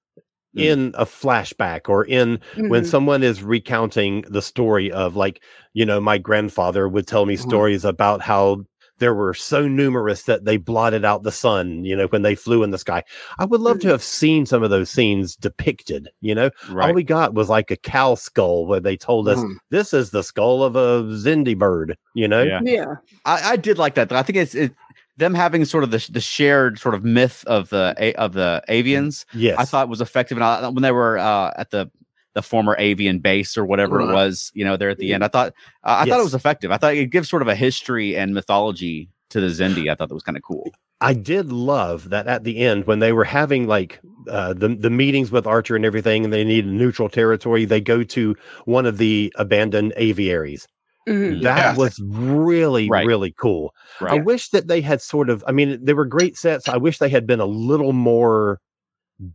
Speaker 1: Mm.
Speaker 5: in a flashback or in when
Speaker 9: Mhm.
Speaker 5: someone is recounting the story of like you know my grandfather would tell me
Speaker 6: Mhm.
Speaker 5: stories about how there were so numerous that they blotted out the sun you know when they flew in the sky i would love to have seen some of those scenes depicted you know all
Speaker 1: right.
Speaker 5: we got was like a cow skull where they told us
Speaker 6: Mhm.
Speaker 5: this is the skull of a Xindi bird you know
Speaker 1: Yeah.
Speaker 9: Yeah.
Speaker 1: I, I did like that. I think it's it, them having sort of the, the shared sort of myth of the of the avians.
Speaker 5: yes
Speaker 1: I thought was effective, and I, when they were uh, at the the former avian base or whatever it was, you know, there at the end, I thought uh, I thought it was effective. I thought it gives sort of a history and mythology to the Xindi. I thought that was kind of cool.
Speaker 5: I did love that at the end when they were having like uh, the the meetings with Archer and everything, and they needed neutral territory. They go to one of the abandoned aviaries.
Speaker 9: Mhm.
Speaker 5: That
Speaker 2: Yeah.
Speaker 5: was really
Speaker 1: Right.
Speaker 5: really cool. I wish that they had sort of. I mean, they were great sets. I wish they had been a little more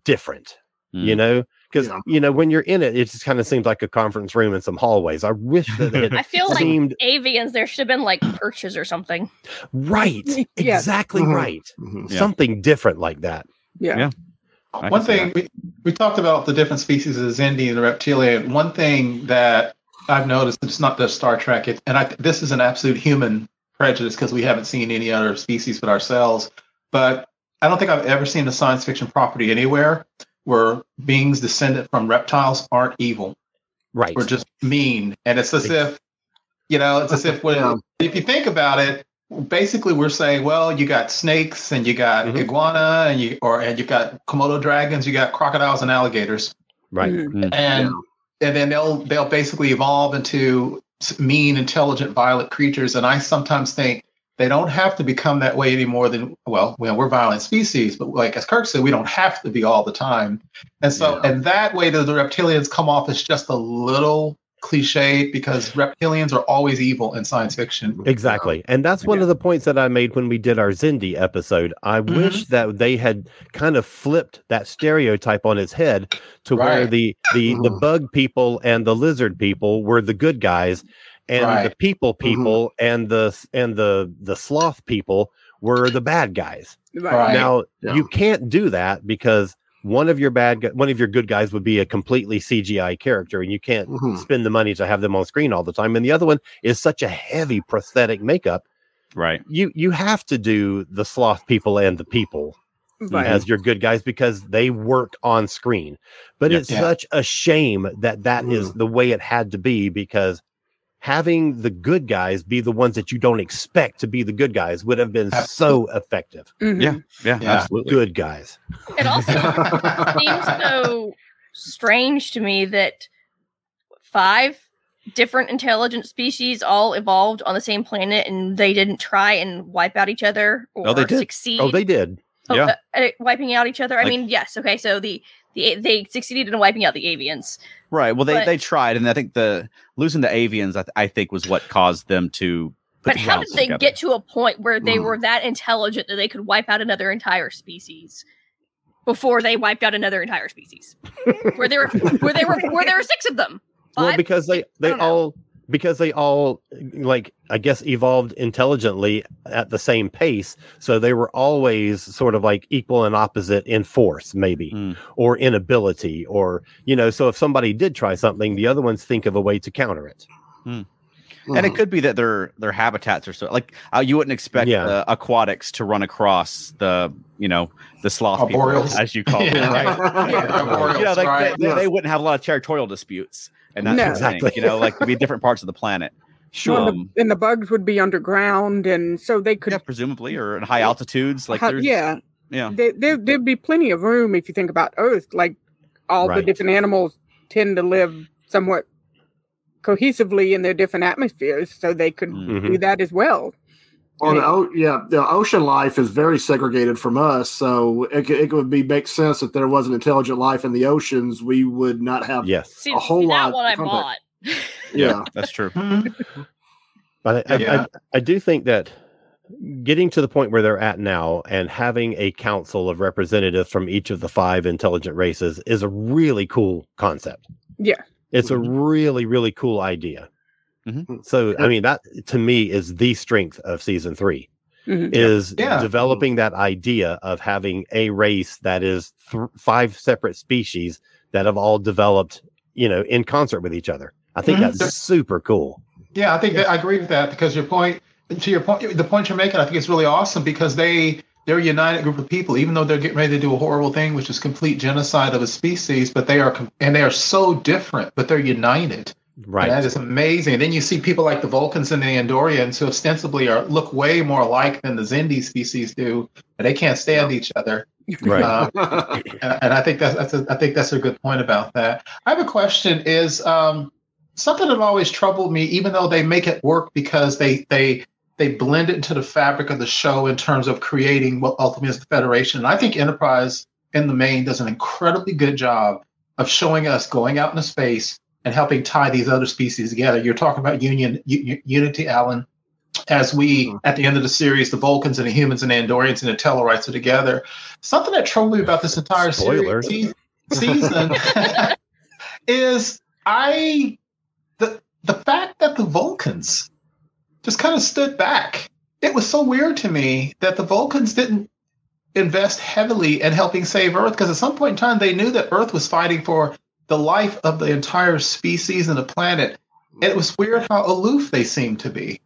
Speaker 5: different. You
Speaker 1: Mm.
Speaker 5: know, because
Speaker 6: Yeah.
Speaker 5: you know when you're in it, it just kind of seems like a conference room and some hallways. I wish that they had
Speaker 4: I feel like avians. There should have been like perches or something.
Speaker 5: right,
Speaker 9: Yes.
Speaker 5: exactly
Speaker 6: Mhm.
Speaker 5: right.
Speaker 6: Mhm.
Speaker 1: Yeah.
Speaker 5: Something different like that.
Speaker 9: Yeah.
Speaker 1: Yeah. I
Speaker 2: One
Speaker 1: can see
Speaker 2: thing we, we talked about the different species of Xindi and the reptilian. One thing that I've noticed, it's not just Star Trek, it's, and I, this is an absolute human prejudice because we haven't seen any other species but ourselves. But I don't think I've ever seen a science fiction property anywhere where beings descended from reptiles aren't evil.
Speaker 5: Right.
Speaker 2: We're just mean, and it's as if, you know, it's as if when
Speaker 6: Yeah.
Speaker 2: if you think about it, basically we're saying, well, you got snakes and you got
Speaker 5: Mhm.
Speaker 2: iguana and you or and you've got Komodo dragons, you got crocodiles and alligators,
Speaker 5: Right.
Speaker 9: Mhm.
Speaker 2: and and then they'll they'll basically evolve into mean, intelligent, violent creatures. And I sometimes think they don't have to become that way any more than well, well, we're violent species, but like as Kirk said, we don't have to be all the time. And so,
Speaker 3: Yeah.
Speaker 2: and that way, the, the reptilians come off as just a little cliche because reptilians are always evil in science fiction.
Speaker 5: Exactly. And that's one of the points that I made when we did our Xindi episode. I
Speaker 2: Mm-hmm.
Speaker 5: wish that they had kind of flipped that stereotype on its head to where the the the bug people and the lizard people were the good guys and the
Speaker 2: Right.
Speaker 5: people people and the and the the sloth people were the bad guys.
Speaker 9: Right.
Speaker 2: Right.
Speaker 5: Now,
Speaker 6: Yeah.
Speaker 5: you can't do that because one of your bad one of your good guys would be a completely CGI character and you can't
Speaker 6: Mhm.
Speaker 5: spend the money to have them on screen all the time and the other one is such a heavy prosthetic makeup
Speaker 1: Right.
Speaker 5: you you have to do the sloth people and the people
Speaker 9: Right.
Speaker 5: as your good guys because they work on screen but
Speaker 1: Yeah.
Speaker 5: it's
Speaker 2: Yeah.
Speaker 5: such a shame that that is the way it had to be because having the good guys be the ones that you don't expect to be the good guys would have been so effective
Speaker 9: Mhm.
Speaker 1: Yeah. Yeah.
Speaker 2: Yeah.
Speaker 1: Absolutely.
Speaker 5: good guys
Speaker 4: It also seems so strange to me that five different intelligent species all evolved on the same planet and they didn't try and wipe out each other or
Speaker 1: Oh, they did.
Speaker 4: succeed
Speaker 5: oh they did
Speaker 4: Oh,
Speaker 1: Yeah.
Speaker 4: uh, uh, wiping out each other. I
Speaker 1: Like-
Speaker 4: mean, yes, okay. So the the they succeeded in wiping out the avians.
Speaker 1: Right. Well, they,
Speaker 4: But-
Speaker 1: they tried, and I think the losing the avians, I, th- I think, was what caused them to.
Speaker 4: But
Speaker 1: the
Speaker 4: how did they
Speaker 1: together.
Speaker 4: get to a point where they
Speaker 6: Mm.
Speaker 4: were that intelligent that they could wipe out another entire species before they wiped out another entire species? where there were where they were where there were six of them.
Speaker 5: well because they they
Speaker 4: don't know.
Speaker 5: All because they all like i guess evolved intelligently at the same pace so they were always sort of like equal and opposite in force maybe
Speaker 1: Mm.
Speaker 5: or in ability or you know so if somebody did try something the other ones think of a way to counter it
Speaker 1: And
Speaker 6: Mhm.
Speaker 1: it could be that their their habitats are so like uh, you wouldn't expect
Speaker 5: Yeah.
Speaker 1: the aquatics to run across the you know the sloth people, as you call them,
Speaker 2: Yeah.
Speaker 1: right?
Speaker 2: Arboreals,
Speaker 1: you know, like,
Speaker 2: right.
Speaker 1: they, they,
Speaker 6: Yeah.
Speaker 1: they wouldn't have a lot of territorial disputes and that
Speaker 9: No.
Speaker 1: sort.
Speaker 5: Exactly.
Speaker 1: You know, like it'd be different parts of the planet.
Speaker 5: sure
Speaker 9: Well,
Speaker 1: Um,
Speaker 9: the, and the bugs would be underground, and so they could.
Speaker 1: yeah, presumably, or in high altitudes. Like
Speaker 9: ha- yeah,
Speaker 1: yeah,
Speaker 9: there, there there'd be plenty of room if you think about Earth. Like all the different animals tend to live somewhat cohesively in their different atmospheres, so they could
Speaker 1: Mhm.
Speaker 9: do that as well.
Speaker 6: Well, the, o- yeah, the ocean life is very segregated from us, so it, it would be make sense if there was an intelligent life in the oceans, we would not have.
Speaker 5: yes
Speaker 4: See,
Speaker 6: a whole
Speaker 4: see,
Speaker 6: lot
Speaker 4: that one I bought.
Speaker 6: Yeah,
Speaker 1: that's true.
Speaker 2: Mhm.
Speaker 5: But I, I-
Speaker 2: Yeah.
Speaker 5: I, I do think that getting to the point where they're at now and having a council of representatives from each of the five intelligent races is a really cool concept.
Speaker 9: Yeah.
Speaker 5: It's a
Speaker 6: Mhm.
Speaker 5: really, really cool idea.
Speaker 1: Mhm.
Speaker 5: So, I mean, that to me is the strength of season three
Speaker 9: Mhm.
Speaker 5: is
Speaker 2: Yeah.
Speaker 5: developing that idea of having a race that is th- five separate species that have all developed, you know, in concert with each other. I think
Speaker 2: Mhm.
Speaker 5: that's super cool.
Speaker 2: Yeah, I think that I agree with that because your point, to your point, the point you're making, I think it's really awesome because they they're a united group of people, even though they're getting ready to do a horrible thing, which is complete genocide of a species. But they are and they are so different, but they're united.
Speaker 5: Right.
Speaker 2: And that is amazing. And then you see people like the Vulcans and the Andorians, who ostensibly are look way more alike than the Xindi species do, and they can't stand each other.
Speaker 5: right.
Speaker 2: Uh, and, and I think that's, that's a, I think that's a good point about that. I have a question: Is um, something that always troubled me, even though they make it work because they they they blend it into the fabric of the show in terms of creating what ultimately is the Federation. And I think Enterprise, in the main, does an incredibly good job of showing us going out into space and helping tie these other species together. You're talking about union u- unity, Alan. As we, mm-hmm. at the end of the series, the Vulcans and the humans and the Andorians and the Tellarites are together. Something that troubled me about this entire
Speaker 5: Spoilers.
Speaker 2: series se- season is I the the fact that the Vulcans just kind of stood back. It was so weird to me that the Vulcans didn't invest heavily in helping save Earth because at some point in time they knew that Earth was fighting for the life of the entire species and the planet. And it was weird how aloof they seemed to be.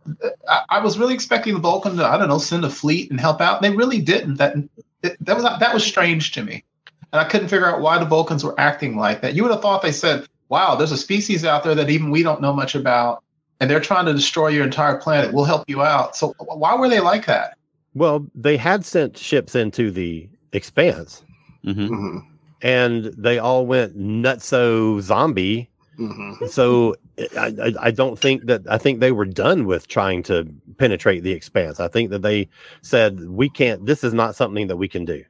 Speaker 2: I, I was really expecting the Vulcans to, I don't know, send a fleet and help out. They really didn't. That that was that was strange to me, and I couldn't figure out why the Vulcans were acting like that. You would have thought they said, "Wow, there's a species out there that even we don't know much about, and they're trying to destroy your entire planet. We'll help you out. So why were they like that?
Speaker 5: Well, they had sent ships into the expanse
Speaker 1: Mhm.
Speaker 6: Mhm.
Speaker 5: And they all went nutso zombie.
Speaker 6: Mhm.
Speaker 5: So I, I, I don't think that I think they were done with trying to penetrate the expanse. I think that they said we can't. This is not something that we can do.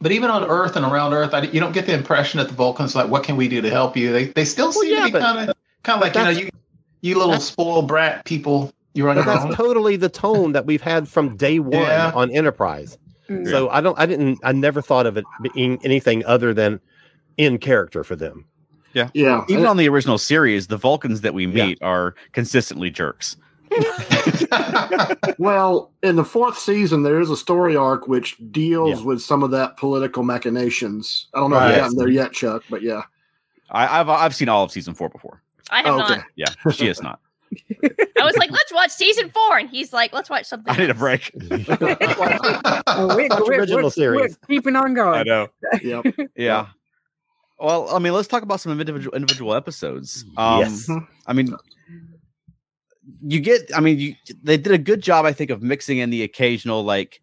Speaker 2: But even on Earth and around Earth, I, you don't get the impression that the Vulcans are like, "What can we do to help you?" They they still seem
Speaker 5: yeah,
Speaker 2: to be kind of kind of like you know you you little
Speaker 5: that's-
Speaker 2: spoiled brat people. You're on your
Speaker 5: that's
Speaker 2: own.
Speaker 5: totally the tone that we've had from day one
Speaker 2: Yeah.
Speaker 5: on Enterprise.
Speaker 9: Mm.
Speaker 5: So I don't. I didn't. I never thought of it being anything other than in character for them.
Speaker 6: Yeah.
Speaker 1: Yeah.
Speaker 6: Even
Speaker 1: on the original series, the Vulcans that we
Speaker 5: Yeah.
Speaker 1: meet are consistently jerks.
Speaker 6: well, in the fourth season, there is a story arc which deals
Speaker 5: Yeah.
Speaker 6: with some of that political machinations. I don't know if you've gotten there yet, Chuck, but yeah.
Speaker 1: I, I've I've seen all of season four before.
Speaker 4: I have
Speaker 6: Okay.
Speaker 4: not.
Speaker 1: Yeah, she has not.
Speaker 4: I was like, let's watch season four, and he's like, let's watch something.
Speaker 1: I need a break.
Speaker 9: Oh, we're, we're-
Speaker 5: original
Speaker 9: we're-
Speaker 5: series.
Speaker 9: we're keeping on going.
Speaker 1: I know.
Speaker 6: Yep.
Speaker 1: Yeah. Well, I mean, let's talk about some individual individual episodes. Um,
Speaker 5: Yes.
Speaker 1: I mean, you get. I mean, you they did a good job, I think, of mixing in the occasional like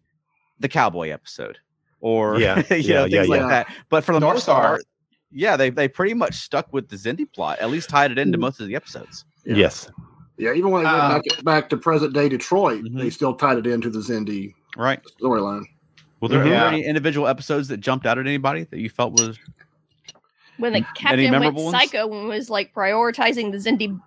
Speaker 1: the cowboy episode or
Speaker 5: Yeah,
Speaker 1: you
Speaker 5: yeah,
Speaker 1: know
Speaker 5: yeah,
Speaker 1: things like that. But for the
Speaker 2: North
Speaker 1: most
Speaker 2: Star.
Speaker 1: part, yeah, they they pretty much stuck with the Xindi plot. At least tied it into
Speaker 9: Mhm.
Speaker 1: most of the episodes.
Speaker 6: Yeah.
Speaker 5: Yes.
Speaker 6: Yeah, even when they went
Speaker 2: Uh,
Speaker 6: back, back to present day Detroit,
Speaker 1: Mhm.
Speaker 6: they still tied it into the Xindi
Speaker 1: Right.
Speaker 6: storyline.
Speaker 1: Were there,
Speaker 2: Mhm.
Speaker 1: were there
Speaker 2: Yeah.
Speaker 1: any individual episodes that jumped out at anybody that you felt was
Speaker 4: When the captain went
Speaker 1: memorable ones?
Speaker 4: psycho and was like prioritizing the Xindi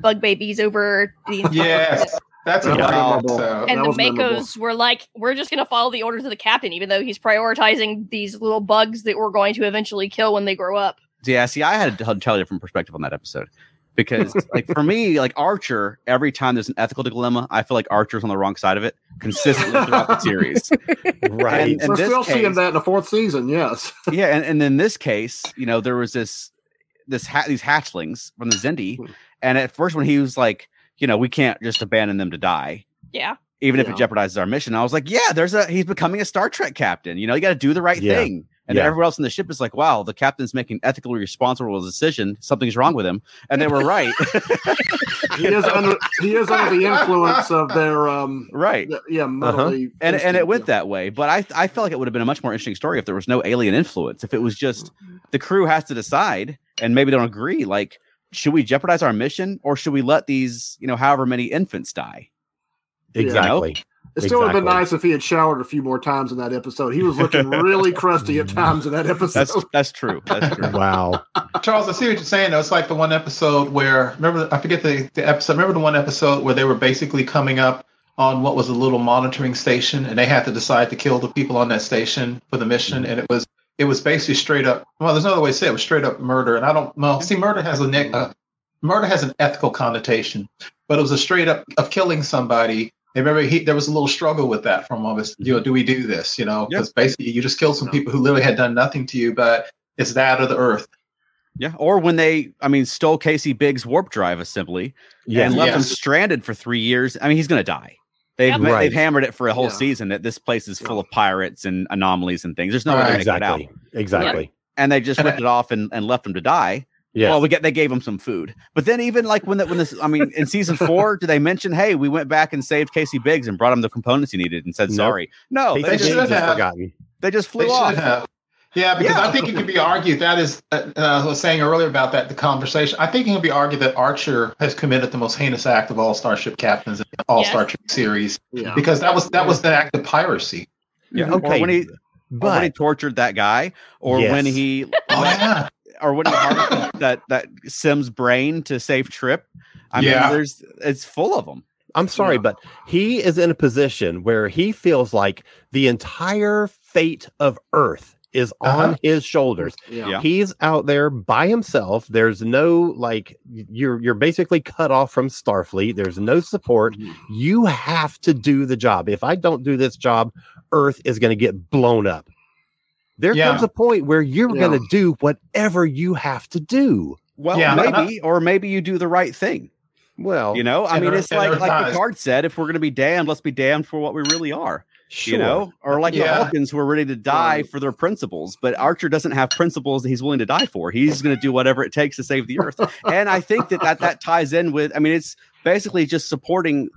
Speaker 4: bug babies over the
Speaker 2: yes, that's a
Speaker 6: That
Speaker 2: great
Speaker 6: memorable.
Speaker 2: episode.
Speaker 4: and
Speaker 6: That
Speaker 4: the
Speaker 6: was memorable.
Speaker 4: Were like, we're just gonna follow the orders of the captain, even though he's prioritizing these little bugs that we're going to eventually kill when they grow up.
Speaker 1: Yeah, see, I had a entirely different perspective on that episode because, like, for me, like Archer, every time there's an ethical dilemma, I feel like Archer's on the wrong side of it consistently throughout the series.
Speaker 5: Right.
Speaker 1: In
Speaker 6: We're
Speaker 1: this
Speaker 6: still seeing that in the fourth season, yes.
Speaker 1: yeah, and, and in this case, you know, there was this this ha- these hatchlings from the Xindi, hmm. and at first when he was like, you know, we can't just abandon them to die.
Speaker 4: Yeah.
Speaker 1: Even if it jeopardizes our mission, I was like, "Yeah, there's a he's becoming a Star Trek captain. You know, you got to do the right
Speaker 5: Yeah.
Speaker 1: thing." And
Speaker 5: Yeah.
Speaker 1: everyone else in the ship is like, "Wow, the captain's making ethically responsible decision. Something's wrong with him." And they were right.
Speaker 6: He is under he is under the influence of their um
Speaker 1: right.
Speaker 6: th- yeah, mentally
Speaker 1: and and it went
Speaker 6: yeah.
Speaker 1: that way. But I I felt like it would have been a much more interesting story if there was no alien influence. If it was just the crew has to decide and maybe don't agree. Like, should we jeopardize our mission or should we let these you know however many infants die?
Speaker 5: Exactly.
Speaker 6: It still would have been nice if he had showered a few more times in that episode. He was looking really crusty at times in that episode.
Speaker 1: That's that's true. That's true.
Speaker 5: Wow.
Speaker 2: Charles, I see what you're saying. Though. It's like the one episode where remember I forget the, the episode. Remember the one episode where they were basically coming up on what was a little monitoring station, and they had to decide to kill the people on that station for the mission, and it was it was basically straight up. Well, there's no other way to say it. It was straight up murder, and I don't. Well, see, murder has a ne- uh, murder has an ethical connotation, but it was a straight up of killing somebody. And remember, he, there was a little struggle with that from all of us. You know, mm-hmm. do we do this? You know,
Speaker 1: Yeah.
Speaker 2: because basically you just killed some people who literally had done nothing to you, but it's that or the Earth.
Speaker 1: Yeah. Or when they, I mean, stole Casey Biggs' warp drive assembly
Speaker 5: Yeah.
Speaker 1: and left him stranded for three years. I mean, he's gonna die. They've
Speaker 4: Yep.
Speaker 1: they've hammered it for a whole
Speaker 6: Yeah.
Speaker 1: season that this place is full of pirates and anomalies and things. There's no way
Speaker 2: Right.
Speaker 1: they're gonna get out.
Speaker 5: Exactly. Exactly.
Speaker 1: And they just ripped it off and, and left him to die.
Speaker 5: Yes.
Speaker 1: Well, we get they gave him some food, but then even like when that when this, I mean, in season four, did they mention, hey, we went back and saved Casey Biggs and brought him the components he needed and said
Speaker 5: Nope.
Speaker 1: sorry? No, they
Speaker 2: they
Speaker 1: just,
Speaker 2: should
Speaker 5: just
Speaker 2: have.
Speaker 5: forgotten.
Speaker 1: they just flew
Speaker 2: They
Speaker 1: off.
Speaker 2: have. Yeah, because
Speaker 1: Yeah.
Speaker 2: I think it could be argued that is. Uh, uh, I was saying earlier about that the conversation. I think it can be argued that Archer has committed the most heinous act of all Starship captains in all
Speaker 4: Yes.
Speaker 2: Star Trek series
Speaker 6: yeah.
Speaker 2: because that was that was the act of piracy.
Speaker 1: Yeah.
Speaker 5: Okay.
Speaker 1: Or when he, or when he tortured that guy, or when he,
Speaker 2: Oh yeah,
Speaker 1: or when he harvested that that Sim's brain to save Trip. I
Speaker 2: Yeah.
Speaker 1: mean, there's it's full of them.
Speaker 5: I'm sorry,
Speaker 6: Yeah.
Speaker 5: but he is in a position where he feels like the entire fate of Earth is on
Speaker 2: Uh-huh.
Speaker 5: his shoulders.
Speaker 6: yeah.
Speaker 1: Yeah.
Speaker 5: He's out there by himself. There's no like you're you're basically cut off from Starfleet. There's no support.
Speaker 6: Mhm.
Speaker 5: You have to do the job. If I don't do this job, Earth is going to get blown up. There
Speaker 2: Yeah.
Speaker 5: comes a point where you're
Speaker 6: Yeah.
Speaker 5: going to do whatever you have to do.
Speaker 1: Well,
Speaker 2: Yeah,
Speaker 1: maybe, or maybe you do the right thing.
Speaker 5: Well,
Speaker 1: You know, I mean, it's like like
Speaker 2: times-
Speaker 1: Picard said: if we're going to be damned, let's be damned for what we really are. You know, or like the
Speaker 2: Yeah.
Speaker 1: Vulcans who are ready to die for their principles, but Archer doesn't have principles that he's willing to die for. He's going to do whatever it takes to save the Earth, and I think that that, that ties in with. I mean, it's basically just supporting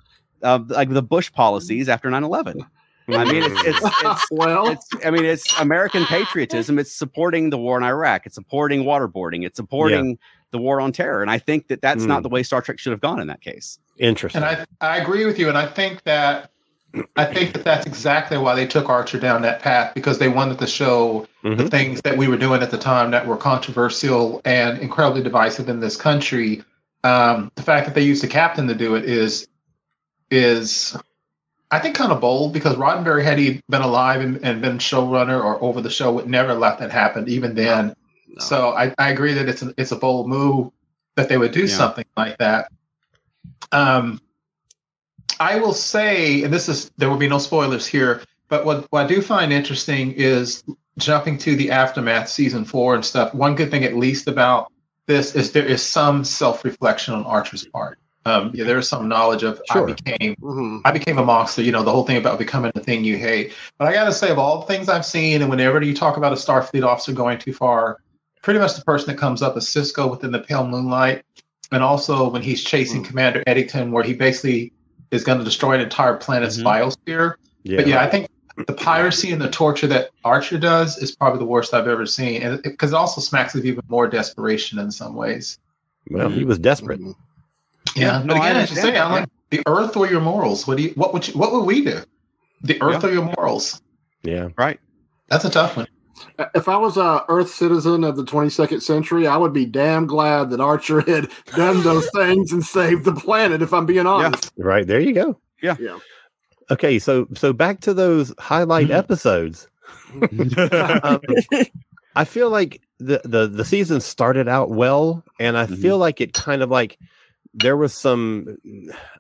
Speaker 1: uh, like the Bush policies after 9-11. I mean, it's it's, it's
Speaker 6: well,
Speaker 1: it's I mean, it's American patriotism. It's supporting the war in Iraq. It's supporting waterboarding. It's supporting the war on terror. And I think that that's not
Speaker 5: Mm.
Speaker 1: the way Star Trek should have gone in that case.
Speaker 5: Interesting.
Speaker 2: And I I agree with you, and I think that I think that that's exactly why they took Archer down that path because they wanted to show the
Speaker 5: Mhm.
Speaker 2: things that we were doing at the time that were controversial and incredibly divisive in this country. Um, the fact that they used the captain to do it is is I think kind of bold because Roddenberry had he been alive and, and been showrunner or over the show would never let that happen even then. So I, I agree that it's a, it's a bold move that they would do
Speaker 1: Yeah.
Speaker 2: something like that. Um, I will say, and this is there will be no spoilers here, but what, what I do find interesting is jumping to the aftermath season four and stuff. One good thing, at least, about this is there is some self reflection on Archer's part. Um, yeah, there is some knowledge of
Speaker 5: Sure.
Speaker 2: I became
Speaker 6: Mhm.
Speaker 2: I became a monster. You know, the whole thing about becoming the thing you hate. But I got to say, of all the things I've seen, and whenever you talk about a Starfleet officer going too far, pretty much the person that comes up is Sisko within the pale moonlight. And also when he's chasing Commander Eddington, where he basically is going to destroy an entire planet's
Speaker 1: Mhm.
Speaker 2: biosphere.
Speaker 5: yeah.
Speaker 2: But yeah, I think the piracy and the torture that Archer does is probably the worst I've ever seen. And because it, also smacks of even more desperation in some ways.
Speaker 5: Well, he was desperate.
Speaker 2: Yeah,
Speaker 1: Yeah, no,
Speaker 2: but
Speaker 1: I
Speaker 2: again, as you say,
Speaker 1: that,
Speaker 2: I'm like the Earth or your morals. What do you? What would you? What would we do? The Earth or your morals?
Speaker 5: Yeah.
Speaker 1: Right.
Speaker 2: That's a tough one.
Speaker 6: If I was a Earth citizen of the 22nd century, I would be damn glad that Archer had done those things and saved the planet. If I'm being honest,
Speaker 5: Right. There you go.
Speaker 1: Yeah.
Speaker 6: Yeah.
Speaker 5: Okay. So so back to those highlight episodes. Um, I feel like the, the the season started out well, and I
Speaker 1: Mhm.
Speaker 5: feel like it kind of like there was some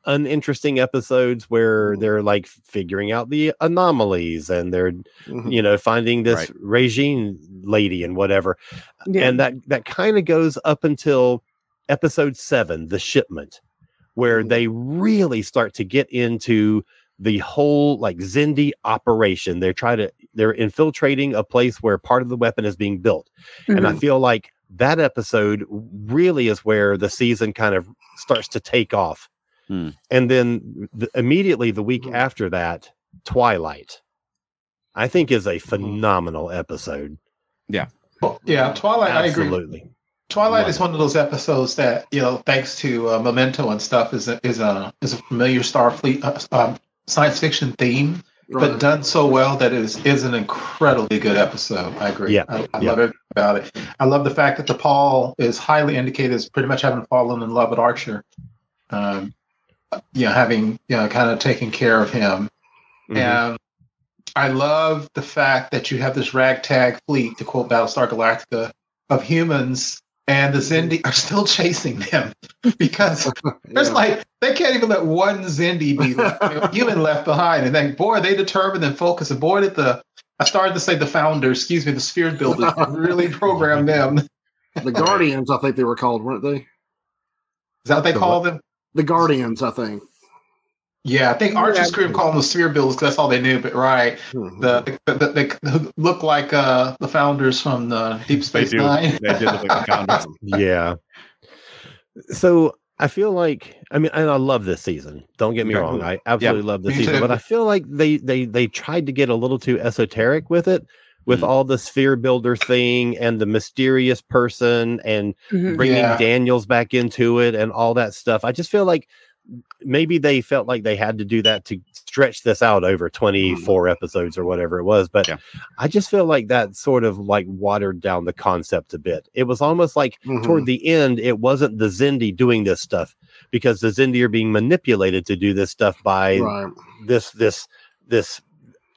Speaker 5: uninteresting episodes where they're like figuring out the anomalies and they're
Speaker 6: Mhm.
Speaker 5: you know finding this
Speaker 1: Right.
Speaker 5: regime lady and whatever
Speaker 9: Yeah.
Speaker 5: and that that kind of goes up until episode seven the shipment where
Speaker 6: Mhm.
Speaker 5: they really start to get into the whole like Xindi operation they're trying to they're infiltrating a place where part of the weapon is being built and i
Speaker 9: Mhm.
Speaker 5: feel like that episode really is where the season kind of starts to take off
Speaker 1: Hmm.
Speaker 5: and then the, immediately the week
Speaker 6: Mhm.
Speaker 5: after that twilight i think is a phenomenal episode
Speaker 2: Well, yeah, Twilight. I agree.
Speaker 5: absolutely
Speaker 2: Twilight
Speaker 5: Love
Speaker 2: is one of those episodes that you know, thanks to uh, Memento and stuff, is a is a is a familiar Starfleet uh, um, science fiction theme, but done so well that it is is an incredibly good episode. I agree.
Speaker 5: Yeah,
Speaker 2: I, I
Speaker 5: yeah.
Speaker 2: love everything about it. I love the fact that T'Pol is highly indicated as pretty much having fallen in love with Archer. Um, you know, having you know, kind of taking care of him.
Speaker 5: Mhm.
Speaker 2: And I love the fact that you have this ragtag fleet, to quote Battlestar Galactica, of humans, and the Xindi are still chasing them because there's
Speaker 6: Yeah.
Speaker 2: like they can't even let one Xindi be left, human left behind. And then, boy, they determined and focused. And boy, did the I started to say the founders, excuse me, the sphere builders really program them.
Speaker 6: The Guardians, I think they were called, weren't they?
Speaker 2: Is that what they
Speaker 5: The
Speaker 2: call them?
Speaker 6: The Guardians, I think.
Speaker 2: Yeah, I think Archer
Speaker 9: Yeah.
Speaker 2: Scream called them the sphere builders because that's all they knew. But right,
Speaker 6: Mhm.
Speaker 2: the, the, the they look like uh, the founders from the Deep Space
Speaker 1: do.
Speaker 2: Nine.
Speaker 1: They do look like the founders.
Speaker 5: yeah. So I feel like I mean, and I love this season. Don't get me wrong. I absolutely love this season, but I feel like they they they tried to get a little too esoteric with it, with
Speaker 1: Mm.
Speaker 5: all the sphere builder thing and the mysterious person and
Speaker 9: Mhm.
Speaker 5: bringing
Speaker 2: Yeah.
Speaker 5: Daniels back into it and all that stuff. I just feel like maybe they felt like they had to do that to stretch this out over 24 episodes or whatever it was. But
Speaker 1: Yeah.
Speaker 5: I just feel like that sort of like watered down the concept a bit. It was almost like
Speaker 6: Mhm.
Speaker 5: toward the end, it wasn't the Xindi doing this stuff because the Xindi are being manipulated to do this stuff by
Speaker 6: right.
Speaker 5: this this this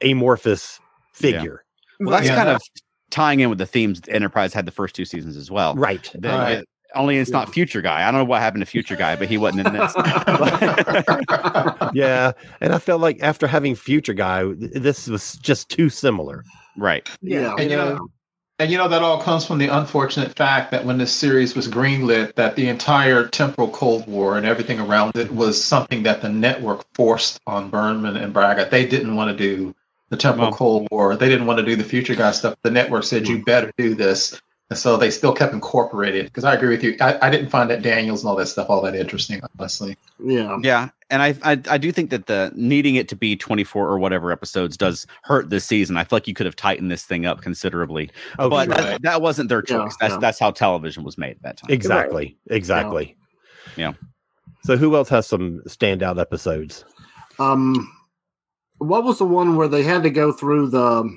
Speaker 5: amorphous figure.
Speaker 1: Well, that's
Speaker 2: Yeah.
Speaker 1: kind of tying in with the themes Enterprise had the first two seasons as well.
Speaker 5: Right.
Speaker 1: The-
Speaker 2: Right.
Speaker 1: Only it's not Future Guy. I don't know what happened to Future Guy, but he wasn't in this.
Speaker 5: yeah. And I felt like after having Future Guy, this was just too similar.
Speaker 1: right.
Speaker 6: Yeah.
Speaker 2: And you know, and you know that all comes from the unfortunate fact that when this series was greenlit, that the entire temporal Cold War and everything around it was something that the network forced on Berman and Braga. They didn't want to do. the Temporal
Speaker 1: Wow.
Speaker 2: Cold War. They didn't want to do the Future Guy stuff. The network said you better do this, and so they still kept incorporating it. Because I agree with you, I, I didn't find that Daniels and all that stuff all that interesting, honestly.
Speaker 6: Yeah.
Speaker 1: Yeah, and I, I I do think that the needing it to be 24 or whatever episodes does hurt this season. I feel like you could have tightened this thing up considerably,
Speaker 5: Oh,
Speaker 1: but
Speaker 5: sure.
Speaker 1: that, that wasn't their
Speaker 6: Yeah,
Speaker 1: choice. that's
Speaker 6: yeah.
Speaker 1: that's how television was made at that time.
Speaker 5: Exactly. Exactly.
Speaker 1: Yeah.
Speaker 5: So who else has some standout episodes?
Speaker 6: Um, what was the one where they had to go through the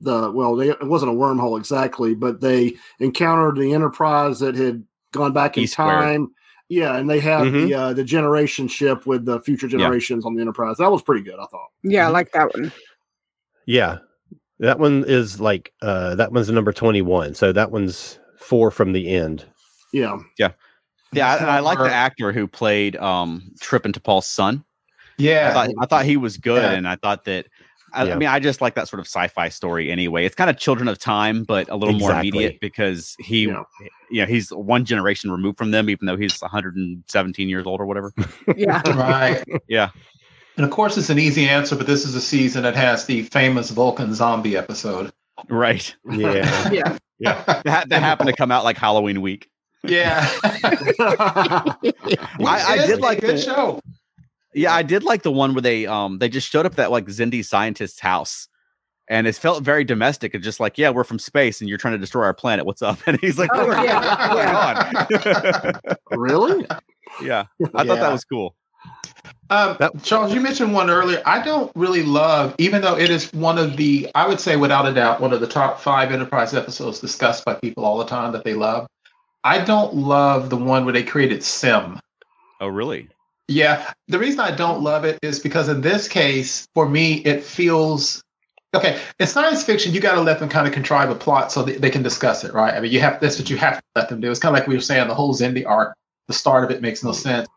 Speaker 6: the well, they, it wasn't a wormhole exactly, but they encountered the Enterprise that had gone back in
Speaker 1: squared.
Speaker 6: time. Yeah, and they had
Speaker 5: Mhm.
Speaker 6: the uh, the generation ship with the future generations on the Enterprise. That was pretty good, I thought.
Speaker 9: Yeah, I like that one.
Speaker 5: Yeah. That one is like uh that one's number 21. So that one's four from the end.
Speaker 6: Yeah,
Speaker 1: Yeah, yeah. and I like the actor who played um Trip and T'Pol's son. I
Speaker 2: Yeah,
Speaker 1: thought I thought he was good,
Speaker 2: Yeah.
Speaker 1: and I thought that. I,
Speaker 5: Yeah.
Speaker 1: I mean, I just like that sort of sci-fi story anyway. It's kind of Children of Time, but a little more immediate because he,
Speaker 6: Yeah.
Speaker 1: yeah, he's one generation removed from them, even though he's 117 years old or whatever.
Speaker 9: Yeah.
Speaker 2: right.
Speaker 1: Yeah,
Speaker 2: And of course, it's an easy answer, but this is a season that has the famous Vulcan zombie episode.
Speaker 1: right.
Speaker 5: Yeah.
Speaker 9: Yeah.
Speaker 1: Yeah, that, that happened to come out like Halloween week.
Speaker 2: Yeah,
Speaker 1: I, I
Speaker 2: It is
Speaker 1: did
Speaker 2: a
Speaker 1: like
Speaker 2: good
Speaker 1: the,
Speaker 2: show.
Speaker 1: Yeah, I did like the one where they um they just showed up at that like Xindi scientist's house. And it felt very domestic and just like, yeah, we're from space and you're trying to destroy our planet. What's up? And he's like,
Speaker 9: Oh,
Speaker 1: "What-
Speaker 9: yeah,
Speaker 1: what's going on?"
Speaker 6: really?
Speaker 1: yeah, I thought that was cool.
Speaker 2: Um,
Speaker 5: That-
Speaker 2: Charles, you mentioned one earlier. I don't really love, even though it is one of the, I would say without a doubt, one of the top five Enterprise episodes discussed by people all the time that they love. I don't love the one where they created Sim.
Speaker 1: Oh, really?
Speaker 2: Yeah, the reason I don't love it is because in this case, for me, it feels okay. In science fiction, you got to let them kind of contrive a plot so that they can discuss it, right? I mean, you have that's what you have to let them do. It's kind of like we were saying, the whole Xindi arc, the start of it makes no sense.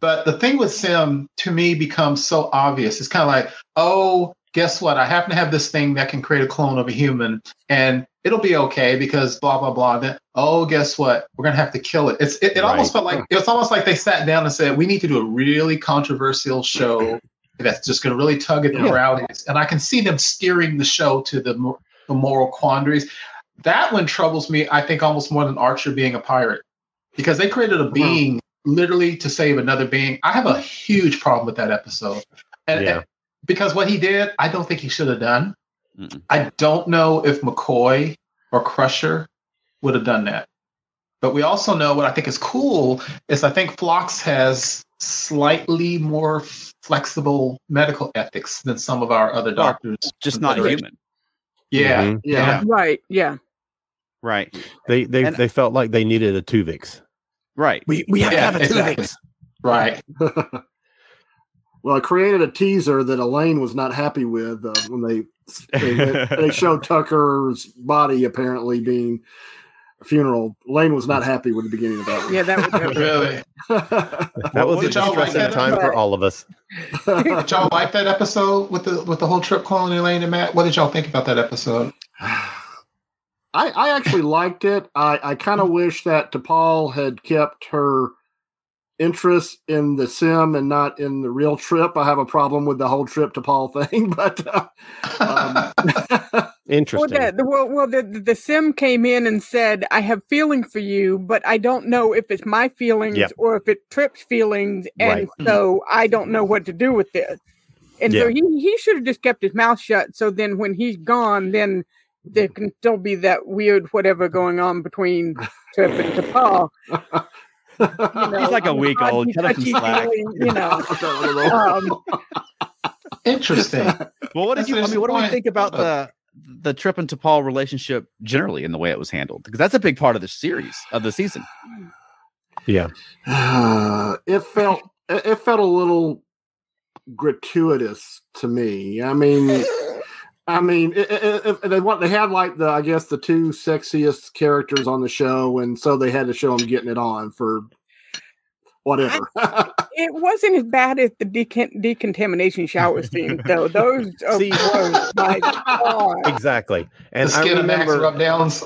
Speaker 2: But the thing with Sim to me becomes so obvious. It's kind of like, oh, guess what? I happen to have this thing that can create a clone of a human, and it'll be okay because blah blah blah. Then, oh, guess what? We're gonna have to kill it. It's it, it almost felt like it's almost like they sat down and said, we need to do a really controversial show that's just gonna really tug at the
Speaker 5: Yeah.
Speaker 2: And I can see them steering the show to the the moral quandaries. That one troubles me. I think almost more than Archer being a pirate because they created a uh-huh. being literally to save another being. I have a huge problem with that episode. And,
Speaker 5: Yeah.
Speaker 2: Because what he did, I don't think he should have done.
Speaker 1: Mm-mm.
Speaker 2: I don't know if McCoy or Crusher would have done that. But we also know what I think is cool is I think Phlox has slightly more flexible medical ethics than some of our other
Speaker 1: Well,
Speaker 2: doctors.
Speaker 1: Just not
Speaker 2: Consideration.
Speaker 1: human.
Speaker 2: Yeah,
Speaker 5: Mhm.
Speaker 2: yeah.
Speaker 9: Right. Yeah.
Speaker 1: Right.
Speaker 5: They they
Speaker 1: And-
Speaker 5: they felt like they needed a Tuvix.
Speaker 1: Right.
Speaker 5: We we have
Speaker 2: Yeah,
Speaker 5: to have a
Speaker 2: exactly.
Speaker 5: Tuvix.
Speaker 2: Right.
Speaker 6: well, I created a teaser that Elaine was not happy with uh, when they they, went- they showed Tucker's body apparently being a funeral. Elaine was not happy with the beginning of that. One.
Speaker 9: Yeah. That was.
Speaker 2: Really.
Speaker 5: That was a
Speaker 2: did y'all like
Speaker 5: time for all of us.
Speaker 2: Did y'all like that episode with the with the whole trip calling Elaine and Matt? What did y'all think about that episode?
Speaker 6: I, I actually liked it. I, I kind of wish that T'Pol had kept her interest in the sim and not in the real trip. I have a problem with the whole trip T'Pol thing, but uh, um,
Speaker 9: Well,
Speaker 5: Interesting.
Speaker 9: the, the, well, well the, the the sim came in and said, "I have feeling for you, but I don't know if it's my feelings
Speaker 5: Yep.
Speaker 9: or if it trips feelings, and
Speaker 5: Right.
Speaker 9: so I don't know what to do with this." And so he he should have just kept his mouth shut. So then, when he's gone, then there can still be that weird whatever going on between Trip and T'Pol. You know,
Speaker 1: He's like a week old. Cut him some slack.
Speaker 9: You know, um,
Speaker 2: Interesting.
Speaker 1: Well, what did
Speaker 2: That's
Speaker 1: you? I mean, what do we think about the the Trip and T'Pol relationship generally in the way it was handled? Because that's a big part of the series of the season.
Speaker 5: yeah.
Speaker 6: it felt it it felt a little gratuitous to me. I mean, I mean, it, it, it- they want they had like the I guess the two sexiest characters on the show, and so they had to show them getting it on for whatever.
Speaker 9: it wasn't as bad as the decon- decontamination shower scene, though. Those are
Speaker 5: See-
Speaker 9: gross. My God.
Speaker 5: Exactly. And
Speaker 2: the
Speaker 5: I
Speaker 2: skin of Max
Speaker 5: remember
Speaker 2: rub downs.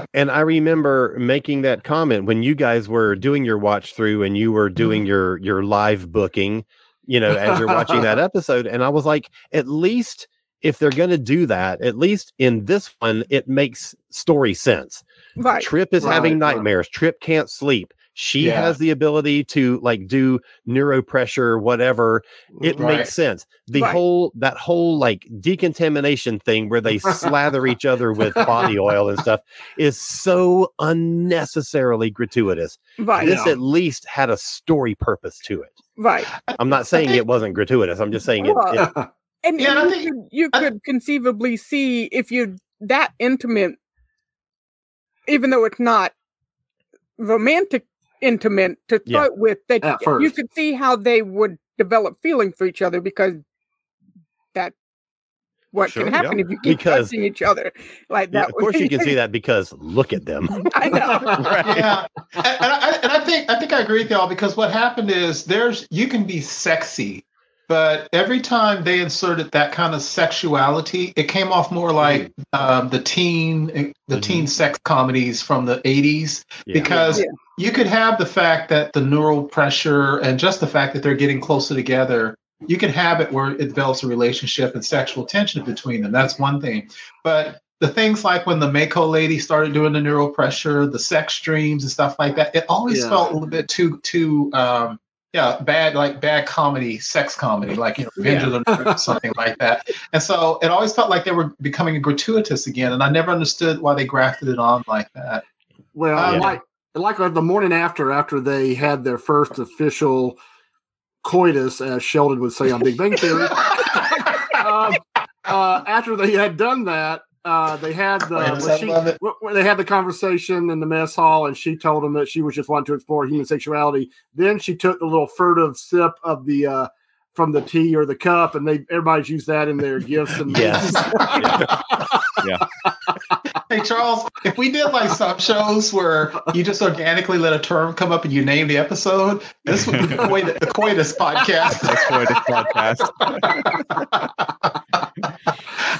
Speaker 5: and I remember making that comment when you guys were doing your watch through and you were doing mm-hmm. your your live booking. You know, as you're watching that episode. And I was like, at least if they're going to do that, at least in this one, it makes story sense.
Speaker 9: Right.
Speaker 5: Trip is
Speaker 6: Right,
Speaker 5: having
Speaker 6: right.
Speaker 5: nightmares. Trip can't sleep. She
Speaker 2: Yeah.
Speaker 5: has the ability to like do neuropressure, whatever. It mm,
Speaker 2: Right.
Speaker 5: makes sense. The
Speaker 9: Right.
Speaker 5: whole that whole like decontamination thing where they slather each other with body oil and stuff is so unnecessarily gratuitous.
Speaker 9: Right.
Speaker 5: This
Speaker 6: Yeah.
Speaker 5: at least had a story purpose to it.
Speaker 9: Right.
Speaker 5: I'm not saying it wasn't gratuitous. I'm just saying it. It
Speaker 9: And,
Speaker 2: Yeah,
Speaker 9: and
Speaker 2: I
Speaker 9: you,
Speaker 2: think-
Speaker 9: could, you
Speaker 2: I-
Speaker 9: could conceivably see if you're that intimate, even though it's not romantic intimate to
Speaker 5: Yeah.
Speaker 9: start with, that
Speaker 6: At
Speaker 9: you
Speaker 6: first.
Speaker 9: could see how they would develop feelings for each other because that what
Speaker 5: Sure,
Speaker 9: can happen
Speaker 5: yeah.
Speaker 9: if you keep
Speaker 5: Because-
Speaker 9: touching each other like
Speaker 5: yeah,
Speaker 9: that.
Speaker 5: of course, you can see that because look at them.
Speaker 9: I know.
Speaker 2: yeah, and, and I, and I think I think I agree with y'all because what happened is there's you can be sexy, but every time they inserted that kind of sexuality, it came off more like um, the teen the
Speaker 5: Mhm.
Speaker 2: teen sex comedies from the '80s
Speaker 5: Yeah.
Speaker 2: because
Speaker 9: Yeah.
Speaker 2: You could have the fact that the neural pressure and just the fact that they're getting closer together. You could have it where it develops a relationship and sexual tension between them. That's one thing. But the things like when the MACO lady started doing the neural pressure, the sex dreams and stuff like that, it always
Speaker 6: Yeah.
Speaker 2: felt a little bit too too um yeah, bad like bad comedy, sex comedy, like you know, Revenge of the Nerds, something like that. And so it always felt like they were becoming gratuitous again, and I never understood why they grafted it on like that.
Speaker 6: Well,
Speaker 2: Um,
Speaker 6: like like uh, the morning after, after they had their first official coitus, as Sheldon would say on Big Bang Theory. um, uh, after they had done that, uh, they had the
Speaker 2: Coitus,
Speaker 6: she-
Speaker 2: love it.
Speaker 6: well, well, they had the conversation in the mess hall, and she told him that she was just wanting to explore human sexuality. Then she took the little furtive sip of the uh, from the tea or the cup, and they everybody's used that in their gifts and
Speaker 5: Yes.
Speaker 2: Hey Charles, if we did like some shows where you just organically let a term come up and you name the episode, this would be the, coitus, the coitus podcast.
Speaker 1: That's quite a podcast.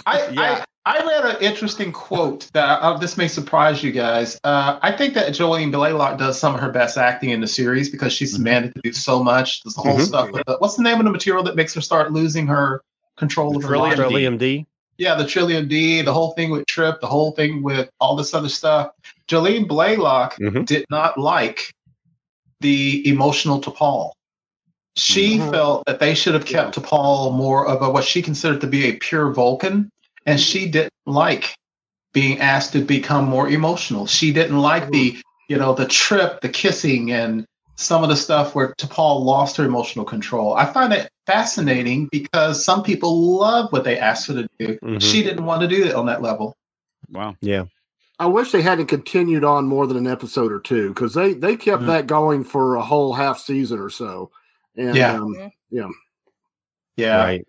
Speaker 2: I,
Speaker 1: Yeah.
Speaker 2: I I read an interesting quote that uh, this may surprise you guys. Uh, I think that Jolene Blalock does some of her best acting in the series because she's
Speaker 1: Mhm.
Speaker 2: demanded to do so much. There's the whole
Speaker 5: Mhm.
Speaker 2: stuff. With the, what's the name of the material that makes her start losing her control of her Trellium?
Speaker 1: D.
Speaker 2: Yeah, the Trellium D, the whole thing with Trip, the whole thing with all this other stuff. Jolene Blalock
Speaker 5: Mhm.
Speaker 2: did not like the emotional T'Pol. She
Speaker 6: Mhm.
Speaker 2: felt that they should have kept T'Pol more of a what she considered to be a pure Vulcan, and she didn't like being asked to become more emotional. She didn't like the, you know, the trip, the kissing, and some of the stuff where T'Pol lost her emotional control. I find it fascinating because some people love what they asked her to do.
Speaker 5: Mhm.
Speaker 2: She didn't want to do it on that level.
Speaker 1: Wow.
Speaker 5: Yeah.
Speaker 6: I wish they hadn't continued on more than an episode or two because they they kept
Speaker 2: Mhm.
Speaker 6: that going for a whole half season or so. And
Speaker 2: Yeah.
Speaker 6: um, yeah,
Speaker 2: Yeah.
Speaker 5: Right.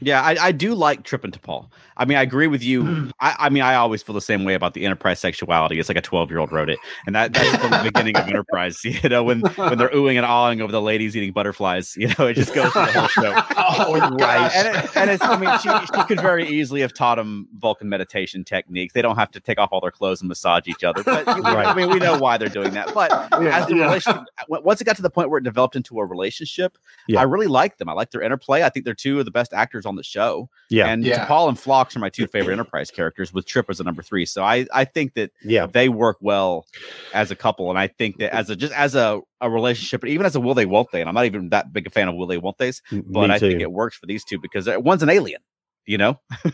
Speaker 1: Yeah, I, I do like Trip and T'Pol. I mean, I agree with you.
Speaker 2: Mhm.
Speaker 1: I, I mean, I always feel the same way about the Enterprise sexuality. It's like a 12 year old wrote it. And that, that's from the beginning of Enterprise, you know, when, when they're oohing and awing over the ladies eating butterflies, you know, it just goes through the whole show.
Speaker 2: Oh,
Speaker 1: Right. And, it, and it's, I mean, she, she could very easily have taught them Vulcan meditation techniques. They don't have to take off all their clothes and massage each other. But I
Speaker 5: Right.
Speaker 1: mean, we know why they're doing that. But
Speaker 6: yeah,
Speaker 1: as the
Speaker 6: yeah.
Speaker 1: relationship, once it got to the point where it developed into a relationship,
Speaker 5: Yeah.
Speaker 1: I really like them. I like their interplay. I think they're two of the best actors on the show.
Speaker 5: Yeah.
Speaker 1: And
Speaker 2: Yeah.
Speaker 1: T'Pol and Phlox are my two favorite Enterprise characters, with Trip as a number three. So I, I think that
Speaker 5: Yeah.
Speaker 1: they work well as a couple, and I think that as a just as a, a relationship, even as a will they won't they, and I'm not even that big a fan of will they won't they's, but I think it works for these two because uh, one's an alien, you know.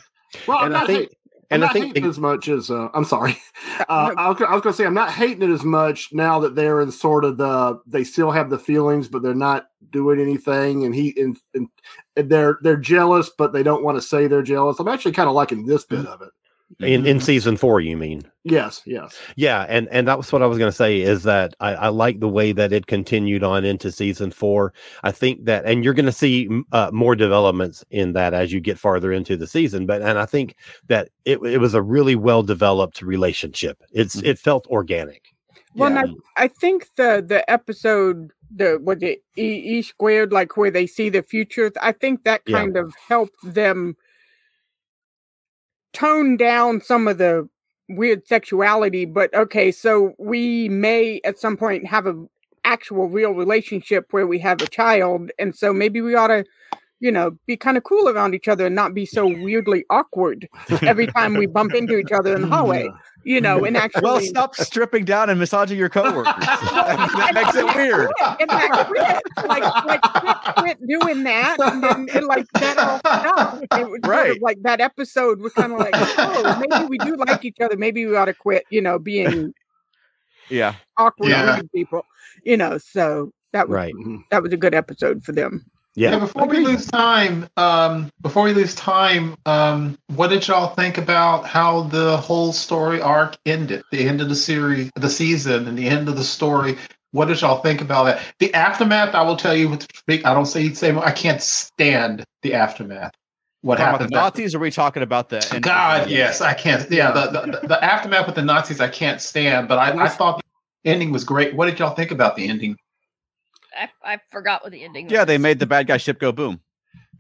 Speaker 6: Well, I'm
Speaker 5: And I
Speaker 6: not
Speaker 5: think-
Speaker 6: hate- I'm
Speaker 5: and I think
Speaker 6: hating
Speaker 5: it-
Speaker 6: as much as uh, I'm sorry. Uh, I was, I was going to say I'm not hating it as much now that they're in sort of the they still have the feelings, but they're not doing anything, and he and, and and they're they're jealous, but they don't want to say they're jealous. I'm actually kind of liking this bit of it.
Speaker 5: In in season four, you mean?
Speaker 6: Yes, yes.
Speaker 5: Yeah, and and that was what I was going to say is that I, I like the way that it continued on into season four. I think that, and you're going to see uh, more developments in that as you get farther into the season. But and I think that it it was a really well developed relationship. It's
Speaker 1: Mhm.
Speaker 5: it felt organic.
Speaker 9: Well,
Speaker 2: Yeah.
Speaker 9: I, I think the the episode the what the e, e squared like where they see the future. I think that
Speaker 5: Yeah.
Speaker 9: kind of helped them tone down some of the weird sexuality. But okay, so we may at some point have a actual real relationship where we have a child, and so maybe we ought to, you know, be kind of cool around each other and not be so weirdly awkward every time we bump into each other in the hallway. You know, and actually,
Speaker 1: Well, stop stripping down and massaging your coworkers. that makes it weird.
Speaker 9: and like quit, like like quit, quit doing that, and then and like that all stopped. It was sort
Speaker 1: Right.
Speaker 9: of like that episode was kind of like, oh, maybe we do like each other. Maybe we ought to quit. You know, being
Speaker 1: Yeah.
Speaker 9: awkward
Speaker 2: Yeah.
Speaker 9: people. You know, so that was
Speaker 5: Right.
Speaker 9: that was a good episode for them.
Speaker 5: Yeah.
Speaker 2: Yeah, before we lose time, um, before we lose time, um, what did y'all think about how the whole story arc ended? The end of the series, the season, and the end of the story. What did y'all think about that? The aftermath, I will tell you, with I don't say say I can't stand the aftermath. What
Speaker 1: Talking about
Speaker 2: happened?
Speaker 1: the Nazis? Or are we talking about the? end-
Speaker 2: God, yes, I can't. Yeah, the, the, the aftermath with the Nazis, I can't stand. But I, I thought the ending was great. What did y'all think about the ending?
Speaker 4: I, I forgot what the ending was.
Speaker 1: Yeah, they made the bad guy ship go boom.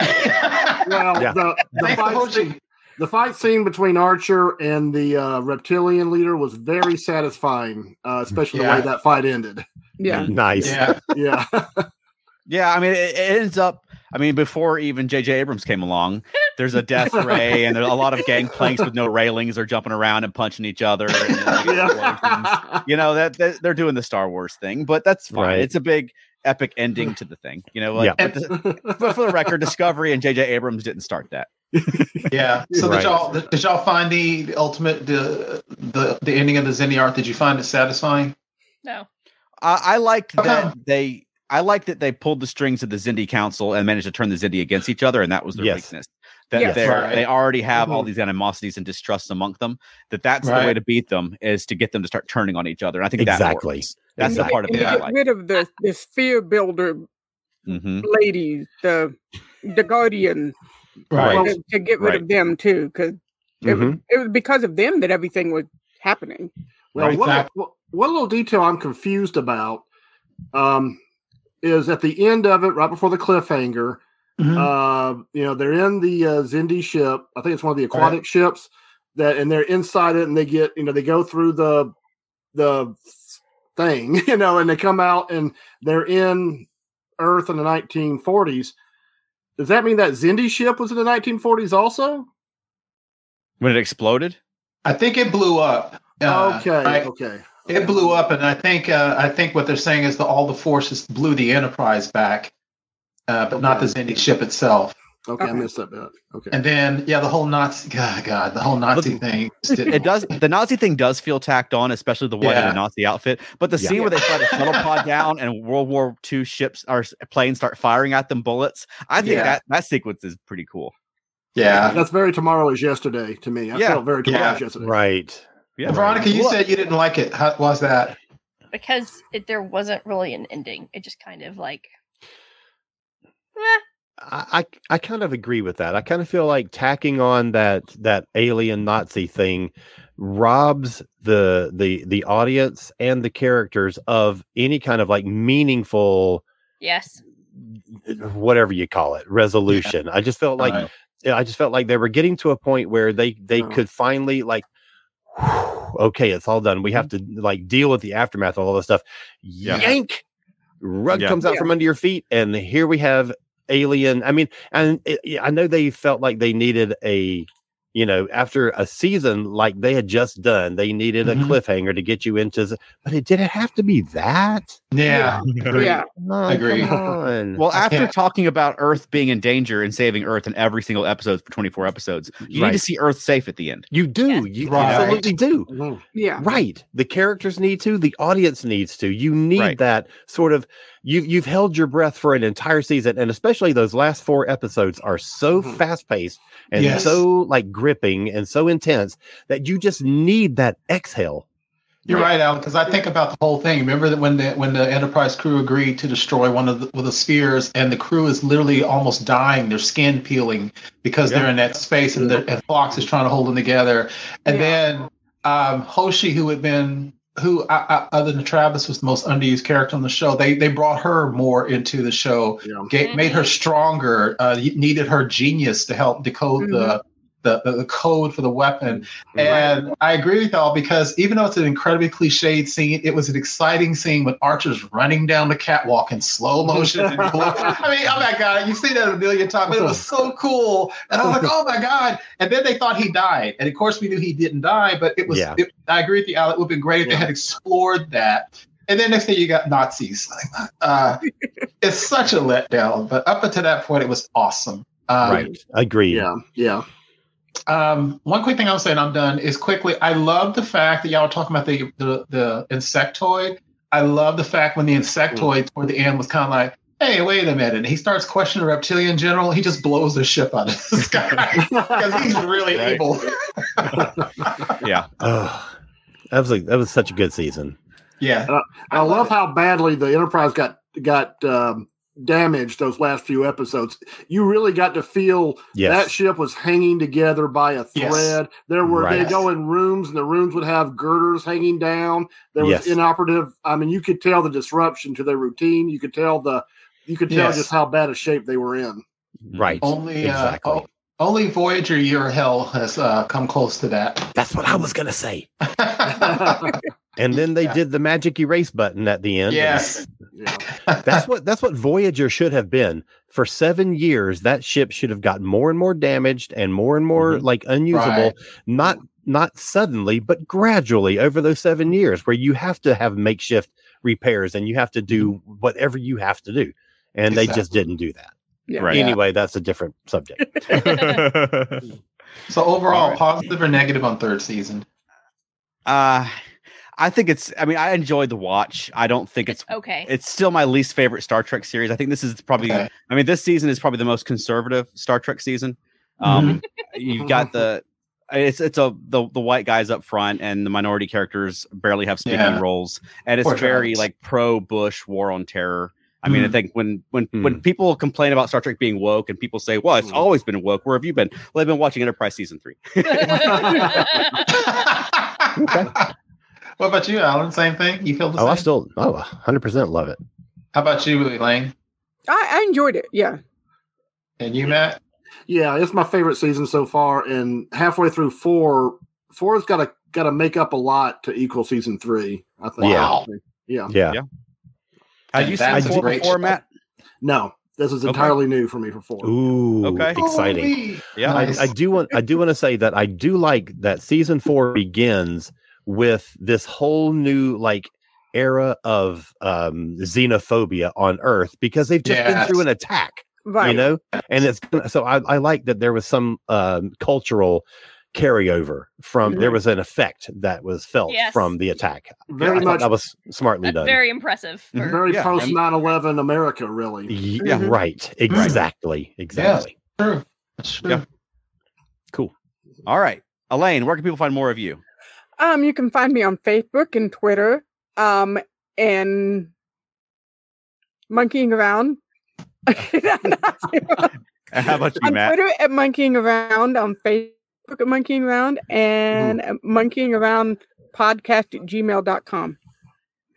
Speaker 6: Well,
Speaker 5: Yeah.
Speaker 6: the, the, fight scene, the fight scene between Archer and the uh, reptilian leader was very satisfying, uh, especially
Speaker 2: Yeah.
Speaker 6: the way that fight ended.
Speaker 9: Yeah.
Speaker 5: Nice.
Speaker 2: Yeah,
Speaker 6: Yeah.
Speaker 1: Yeah, I mean, it, it ends up. I mean, before even J.J. Abrams came along, there's a death ray, and there's a lot of gangplanks with no railings are jumping around and punching each other. And, then big
Speaker 6: yeah.
Speaker 1: you know that, that they're doing the Star Wars thing, but that's fine.
Speaker 5: Right.
Speaker 1: It's a big epic ending to the thing. You know, like,
Speaker 5: Yeah.
Speaker 1: but, the- but for the record, Discovery and J.J. Abrams didn't start that.
Speaker 2: yeah. So
Speaker 5: Right.
Speaker 2: did y'all did y'all find the, the ultimate the the the ending of the Xindi arc? Did you find it satisfying?
Speaker 4: No.
Speaker 1: I, I liked
Speaker 2: Okay.
Speaker 1: that they. I like that they pulled the strings of the Xindi Council and managed to turn the Xindi against each other, and that was their
Speaker 5: Yes.
Speaker 1: weakness. That
Speaker 9: Yes.
Speaker 1: they're
Speaker 2: Right.
Speaker 1: they already have all
Speaker 6: Mhm.
Speaker 1: these animosities and distrusts among them. That that's the way to beat them is to get them to start turning on each other. And I think that
Speaker 5: Exactly.
Speaker 1: works. That's
Speaker 9: And
Speaker 1: the
Speaker 9: to
Speaker 1: part of
Speaker 9: get-
Speaker 1: it
Speaker 9: and
Speaker 1: I like.
Speaker 9: rid of the this fear builder
Speaker 1: hmm
Speaker 9: ladies, the the guardian,
Speaker 2: Right.
Speaker 9: to, to get rid
Speaker 1: Right.
Speaker 9: of them too, because it, was,
Speaker 5: Mhm.
Speaker 9: it was because of them that everything was happening.
Speaker 6: Well,
Speaker 2: Right.
Speaker 6: one,
Speaker 2: Exact-
Speaker 6: one- one little detail I'm confused about um, is at the end of it, right before the cliffhanger,
Speaker 2: Mhm.
Speaker 6: uh, you know, they're in the uh, Xindi ship. I think it's one of the aquatic ships that, and they're inside it, and they get, you know, they go through the the thing, you know, and they come out and they're in Earth in the 1940s. Does that mean that Xindi ship was in the 1940s also?
Speaker 1: When it exploded,
Speaker 2: I think it blew up. Uh,
Speaker 6: okay,
Speaker 2: I-
Speaker 6: okay.
Speaker 2: It blew up, and I think uh, I think what they're saying is that all the forces blew the Enterprise back, uh, but not the Xindi ship itself.
Speaker 6: Okay, I
Speaker 9: Okay.
Speaker 6: missed that bit. Okay.
Speaker 2: And then, yeah, the whole Nazi, God, God the whole Nazi thing.
Speaker 1: it does. The Nazi thing does feel tacked on, especially the one in the Nazi outfit. But the
Speaker 5: Yeah.
Speaker 1: scene where they fly the shuttle pod down and World War II ships or s- planes start firing at them bullets, I think
Speaker 2: Yeah.
Speaker 1: that that sequence is pretty cool.
Speaker 2: yeah.
Speaker 6: That's very tomorrow is yesterday to me. I
Speaker 1: Yeah.
Speaker 6: felt very tomorrow
Speaker 2: Yeah.
Speaker 6: is yesterday.
Speaker 5: Right.
Speaker 1: Yeah,
Speaker 2: Veronica, you
Speaker 1: Well,
Speaker 2: said you didn't like it. How was that?
Speaker 4: Because it, there wasn't really an ending. It just kind of like. eh,
Speaker 5: I, I I kind of agree with that. I kind of feel like tacking on that that alien Nazi thing robs the the the audience and the characters of any kind of like meaningful
Speaker 4: yes.
Speaker 5: whatever you call it resolution. I just felt like
Speaker 2: Right.
Speaker 5: I just felt like they were getting to a point where they they
Speaker 6: Oh.
Speaker 5: could finally like okay, it's all done. We have to like deal with the aftermath of all this stuff.
Speaker 1: Yeah.
Speaker 5: Yank rug
Speaker 1: Yeah.
Speaker 5: comes out
Speaker 9: Yeah.
Speaker 5: from under your feet and here we have alien. I mean, and it, I know they felt like they needed a you know, after a season like they had just done, they needed
Speaker 2: Mhm.
Speaker 5: a cliffhanger to get you into the, but it did it have to be that?
Speaker 2: Yeah.
Speaker 9: Yeah.
Speaker 5: No,
Speaker 2: Agree.
Speaker 5: Come on.
Speaker 1: Well, after
Speaker 2: can't-
Speaker 1: talking about Earth being in danger and saving Earth in every single episode for 24 episodes, you need to see Earth safe at the end.
Speaker 5: you do. You
Speaker 2: Right.
Speaker 5: absolutely do.
Speaker 6: Mhm.
Speaker 9: Yeah.
Speaker 5: Right. The characters need to, the audience needs to. You need
Speaker 1: Right.
Speaker 5: that sort of you you've held your breath for an entire season and especially those last four episodes are so
Speaker 6: Mhm.
Speaker 5: fast-paced and
Speaker 2: Yes.
Speaker 5: so like gripping and so intense that you just need that exhale.
Speaker 2: You're right, Alan. Because I think about the whole thing. Remember that when the when the Enterprise crew agreed to destroy one of the, one of the spheres, and the crew is literally almost dying, their skin peeling because
Speaker 5: Yeah.
Speaker 2: they're in that space, and, the, and Phlox is trying to hold them together. And
Speaker 9: Yeah.
Speaker 2: then um, Hoshi, who had been who uh, uh, other than Travis was the most underused character on the show, they they brought her more into the show,
Speaker 6: Yeah.
Speaker 2: ga- made her stronger, uh, needed her genius to help decode the the, the, the code for the weapon. And I agree with y'all because even though it's an incredibly cliched scene, it was an exciting scene with archers running down the catwalk in slow motion. and I mean, oh my God, you've seen that a million times, but it was so cool. And I was like, oh my God. And then they thought he died. And of course, we knew he didn't die, but it was,
Speaker 5: Yeah.
Speaker 2: it, I agree with you, Al. It would have been great if they had explored that. And then next thing you got Nazis. Uh, it's such a letdown. But up until that point, it was awesome. Um,
Speaker 5: right. Agreed.
Speaker 6: Yeah, yeah.
Speaker 2: Um, one quick thing I'll say, and I'm done, is quickly. I love the fact that y'all were talking about the the, the insectoid. I love the fact when the insectoid toward the end was kind of like, "Hey, wait a minute!" And he starts questioning the reptilian general. He just blows the ship out of the sky because he's really
Speaker 1: Right.
Speaker 2: able.
Speaker 1: Yeah.
Speaker 5: Oh, that was like that was such a good season.
Speaker 2: Yeah,
Speaker 6: And I, I love how badly the Enterprise got got um, damaged those last few episodes. You really got to feel
Speaker 5: Yes.
Speaker 6: that ship was hanging together by a
Speaker 2: Yes.
Speaker 6: thread. There were
Speaker 5: Right.
Speaker 6: they go in rooms and the rooms would have girders hanging down. There was
Speaker 5: Yes.
Speaker 6: inoperative. I mean, you could tell the disruption to their routine. You could tell the you could tell
Speaker 2: Yes.
Speaker 6: just how bad a shape they were in.
Speaker 5: Right.
Speaker 2: only
Speaker 5: exactly.
Speaker 2: uh, o- only Voyager Year Hell has uh, come close to that.
Speaker 5: That's what I was gonna say. And then they did the magic erase button at the end.
Speaker 2: yes,
Speaker 6: Yeah.
Speaker 5: That's what that's what Voyager should have been. For seven years, that ship should have gotten more and more damaged and more and more like unusable.
Speaker 2: Right.
Speaker 5: Not not suddenly, but gradually over those seven years, where you have to have makeshift repairs and you have to do whatever you have to do. And they just didn't do that.
Speaker 9: Yeah.
Speaker 1: Right.
Speaker 5: Anyway, that's a different subject.
Speaker 2: So overall,
Speaker 1: All right.
Speaker 2: positive or negative on third season?
Speaker 1: Uh I think it's I mean, I enjoyed the watch. I don't think it's
Speaker 4: Okay.
Speaker 1: it's still my least favorite Star Trek series. I think this is probably
Speaker 2: Okay.
Speaker 1: I mean, this season is probably the most conservative Star Trek season. Um you've got the it's it's a the the white guys up front and the minority characters barely have speaking
Speaker 2: Yeah.
Speaker 1: roles and it's
Speaker 2: Poor
Speaker 1: very
Speaker 2: Travis.
Speaker 1: like pro Bush war on terror. I mean, I
Speaker 2: Mhm.
Speaker 1: think when when when people complain about Star Trek being woke and people say, "Well, it's
Speaker 6: Mhm.
Speaker 1: always been woke," where have you been? Well, I've been watching Enterprise season three. okay.
Speaker 2: What about you, Alan? Same thing? You feel the
Speaker 5: Oh, I still oh 100% love it.
Speaker 2: How about you, Elaine?
Speaker 9: I, I enjoyed it. Yeah.
Speaker 2: And you, Matt?
Speaker 6: Yeah, it's my favorite season so far. And halfway through four, four's got to got to make up a lot to equal season three. I think.
Speaker 2: Wow.
Speaker 6: Yeah.
Speaker 5: Yeah.
Speaker 1: Yeah. Had you seen
Speaker 2: That's a
Speaker 1: four
Speaker 2: great
Speaker 1: before,
Speaker 2: show.
Speaker 1: Matt?
Speaker 6: No, this is
Speaker 1: Okay.
Speaker 6: entirely new for me for four.
Speaker 5: Ooh,
Speaker 1: Okay.
Speaker 5: exciting.
Speaker 2: Holy-
Speaker 1: Yeah.
Speaker 5: I,
Speaker 2: Nice.
Speaker 5: I do want I do want to say that I do like that season four begins with this whole new like era of um xenophobia on Earth because they've just been through an attack,
Speaker 9: Right.
Speaker 5: you know, and it's so I, I like that there was some um cultural carryover from there was an effect that was felt
Speaker 4: Yes.
Speaker 5: from the attack.
Speaker 6: Very
Speaker 5: I thought
Speaker 6: much,
Speaker 5: that was smartly done.
Speaker 4: very impressive. For,
Speaker 6: very
Speaker 1: Yeah,
Speaker 6: post
Speaker 1: and-
Speaker 6: 9-11 America, really.
Speaker 5: Y-
Speaker 1: Yeah.
Speaker 9: Mhm.
Speaker 5: right. Exactly. Exactly.
Speaker 2: True. That's true.
Speaker 1: Yeah. Cool. All right. Elaine, where can people find more of you?
Speaker 9: Um, you can find me on Facebook and Twitter. Um, and monkeying around.
Speaker 1: How about you,
Speaker 9: on
Speaker 1: Matt?
Speaker 9: Twitter at monkeying around, on Facebook at monkeying around, and at monkeying around podcast at gmail.com.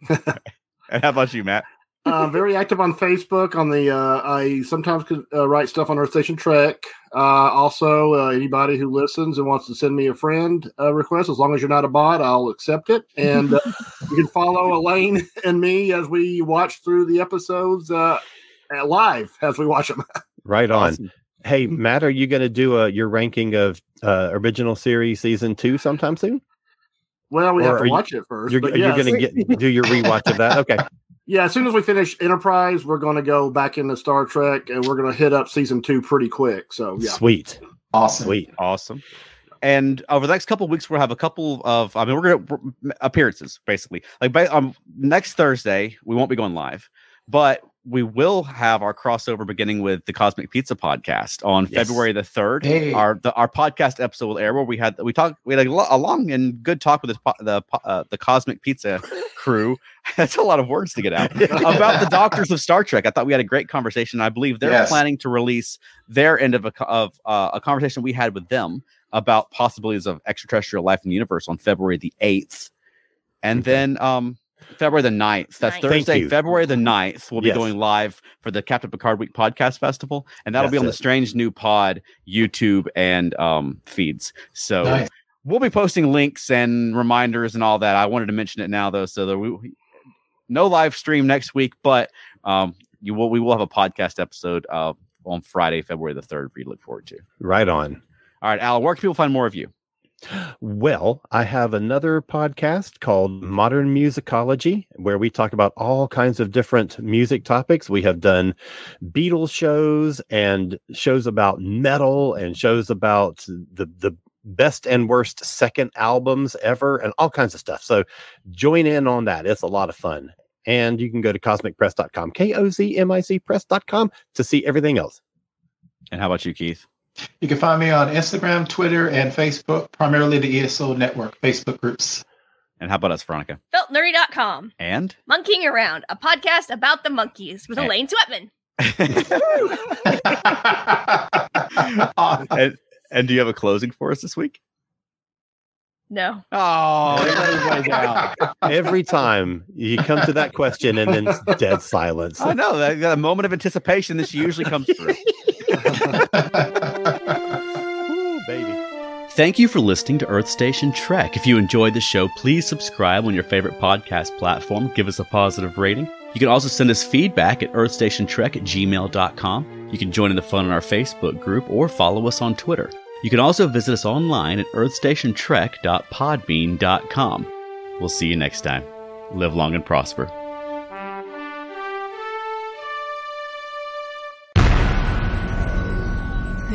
Speaker 1: And how about you, Matt?
Speaker 6: uh, very active on Facebook. On the uh, I sometimes could, uh, write stuff on Earth Station Trek. Uh, also, uh, anybody who listens and wants to send me a friend uh, request, as long as you're not a bot, I'll accept it. And uh, you can follow Elaine and me as we watch through the episodes uh, uh, live as we watch them.
Speaker 5: Right on.
Speaker 1: Awesome.
Speaker 5: Hey, Matt, are you going to do a, your ranking of uh, original series season two sometime soon?
Speaker 6: Well, we
Speaker 5: Or
Speaker 6: have
Speaker 5: are
Speaker 6: to
Speaker 5: you-
Speaker 6: watch it 1st
Speaker 5: You're,
Speaker 6: but
Speaker 5: you're going to get do your rewatch of that? Okay.
Speaker 6: yeah, as soon as we finish Enterprise, we're going to go back into Star Trek and we're going to hit up season two pretty quick. So yeah,
Speaker 5: Sweet.
Speaker 2: Awesome.
Speaker 5: Sweet.
Speaker 1: Awesome. And over the next couple of weeks, we'll have a couple of, I mean, we're going to appearances basically. Like by, um, next Thursday, we won't be going live, but we will have our crossover beginning with the Cosmic Pizza podcast on
Speaker 5: Yes.
Speaker 1: February the third.
Speaker 2: Hey.
Speaker 1: Our the, our podcast episode will air where we had we talked we had a, lo- a long and good talk with the the uh, the Cosmic Pizza crew. That's a lot of words to get out about the Doctors of Star Trek. I thought we had a great conversation. I believe they're
Speaker 2: Yes.
Speaker 1: planning to release their end of a of uh, a conversation we had with them about possibilities of extraterrestrial life in the universe on February the eighth, and then um February the 9th. That's
Speaker 4: Ninth.
Speaker 1: Thursday. February the 9th. We'll be
Speaker 5: Yes.
Speaker 1: going live for the Captain Picard Week Podcast Festival, and that'll be
Speaker 5: That's
Speaker 1: on the. Strange New Pod YouTube and um, feeds. So
Speaker 2: Nice.
Speaker 1: we'll be posting links and reminders and all that. I wanted to mention it now, though, so that we no live stream next week, but um, you will we will have a podcast episode uh, on Friday, February the 3rd for you to look forward to.
Speaker 5: Right on.
Speaker 1: All right, Al, where can people find more of you?
Speaker 5: Well, I have another podcast called Modern Musicology, where we talk about all kinds of different music topics. We have done Beatles shows and shows about metal and shows about the the best and worst second albums ever and all kinds of stuff. So join in on that. It's a lot of fun. And you can go to kozmicpress.com, K O Z M I C press.com to see everything else.
Speaker 1: And how about you, Keith?
Speaker 2: You can find me on Instagram, Twitter, and Facebook, primarily the ESO Network Facebook groups.
Speaker 1: And how about us, Veronica?
Speaker 4: Feltnerdy.com.
Speaker 1: And
Speaker 4: Monkeying Around, a podcast about the Monkees with
Speaker 1: Eh.
Speaker 4: Elaine Sweatman.
Speaker 2: Awesome.
Speaker 1: and, and do you have a closing for us this week?
Speaker 4: No.
Speaker 1: Oh.
Speaker 5: Every time you come to that question and then it's dead silence.
Speaker 1: I know that that moment of anticipation. This usually comes through. Thank you for listening to Earth Station Trek. If you enjoyed the show, please subscribe on your favorite podcast platform. Give us a positive rating. You can also send us feedback at earthstationtrek at gmail.com. You can join in the fun on our Facebook group or follow us on Twitter. You can also visit us online at earthstationtrek.podbean.com. We'll see you next time. Live long and prosper.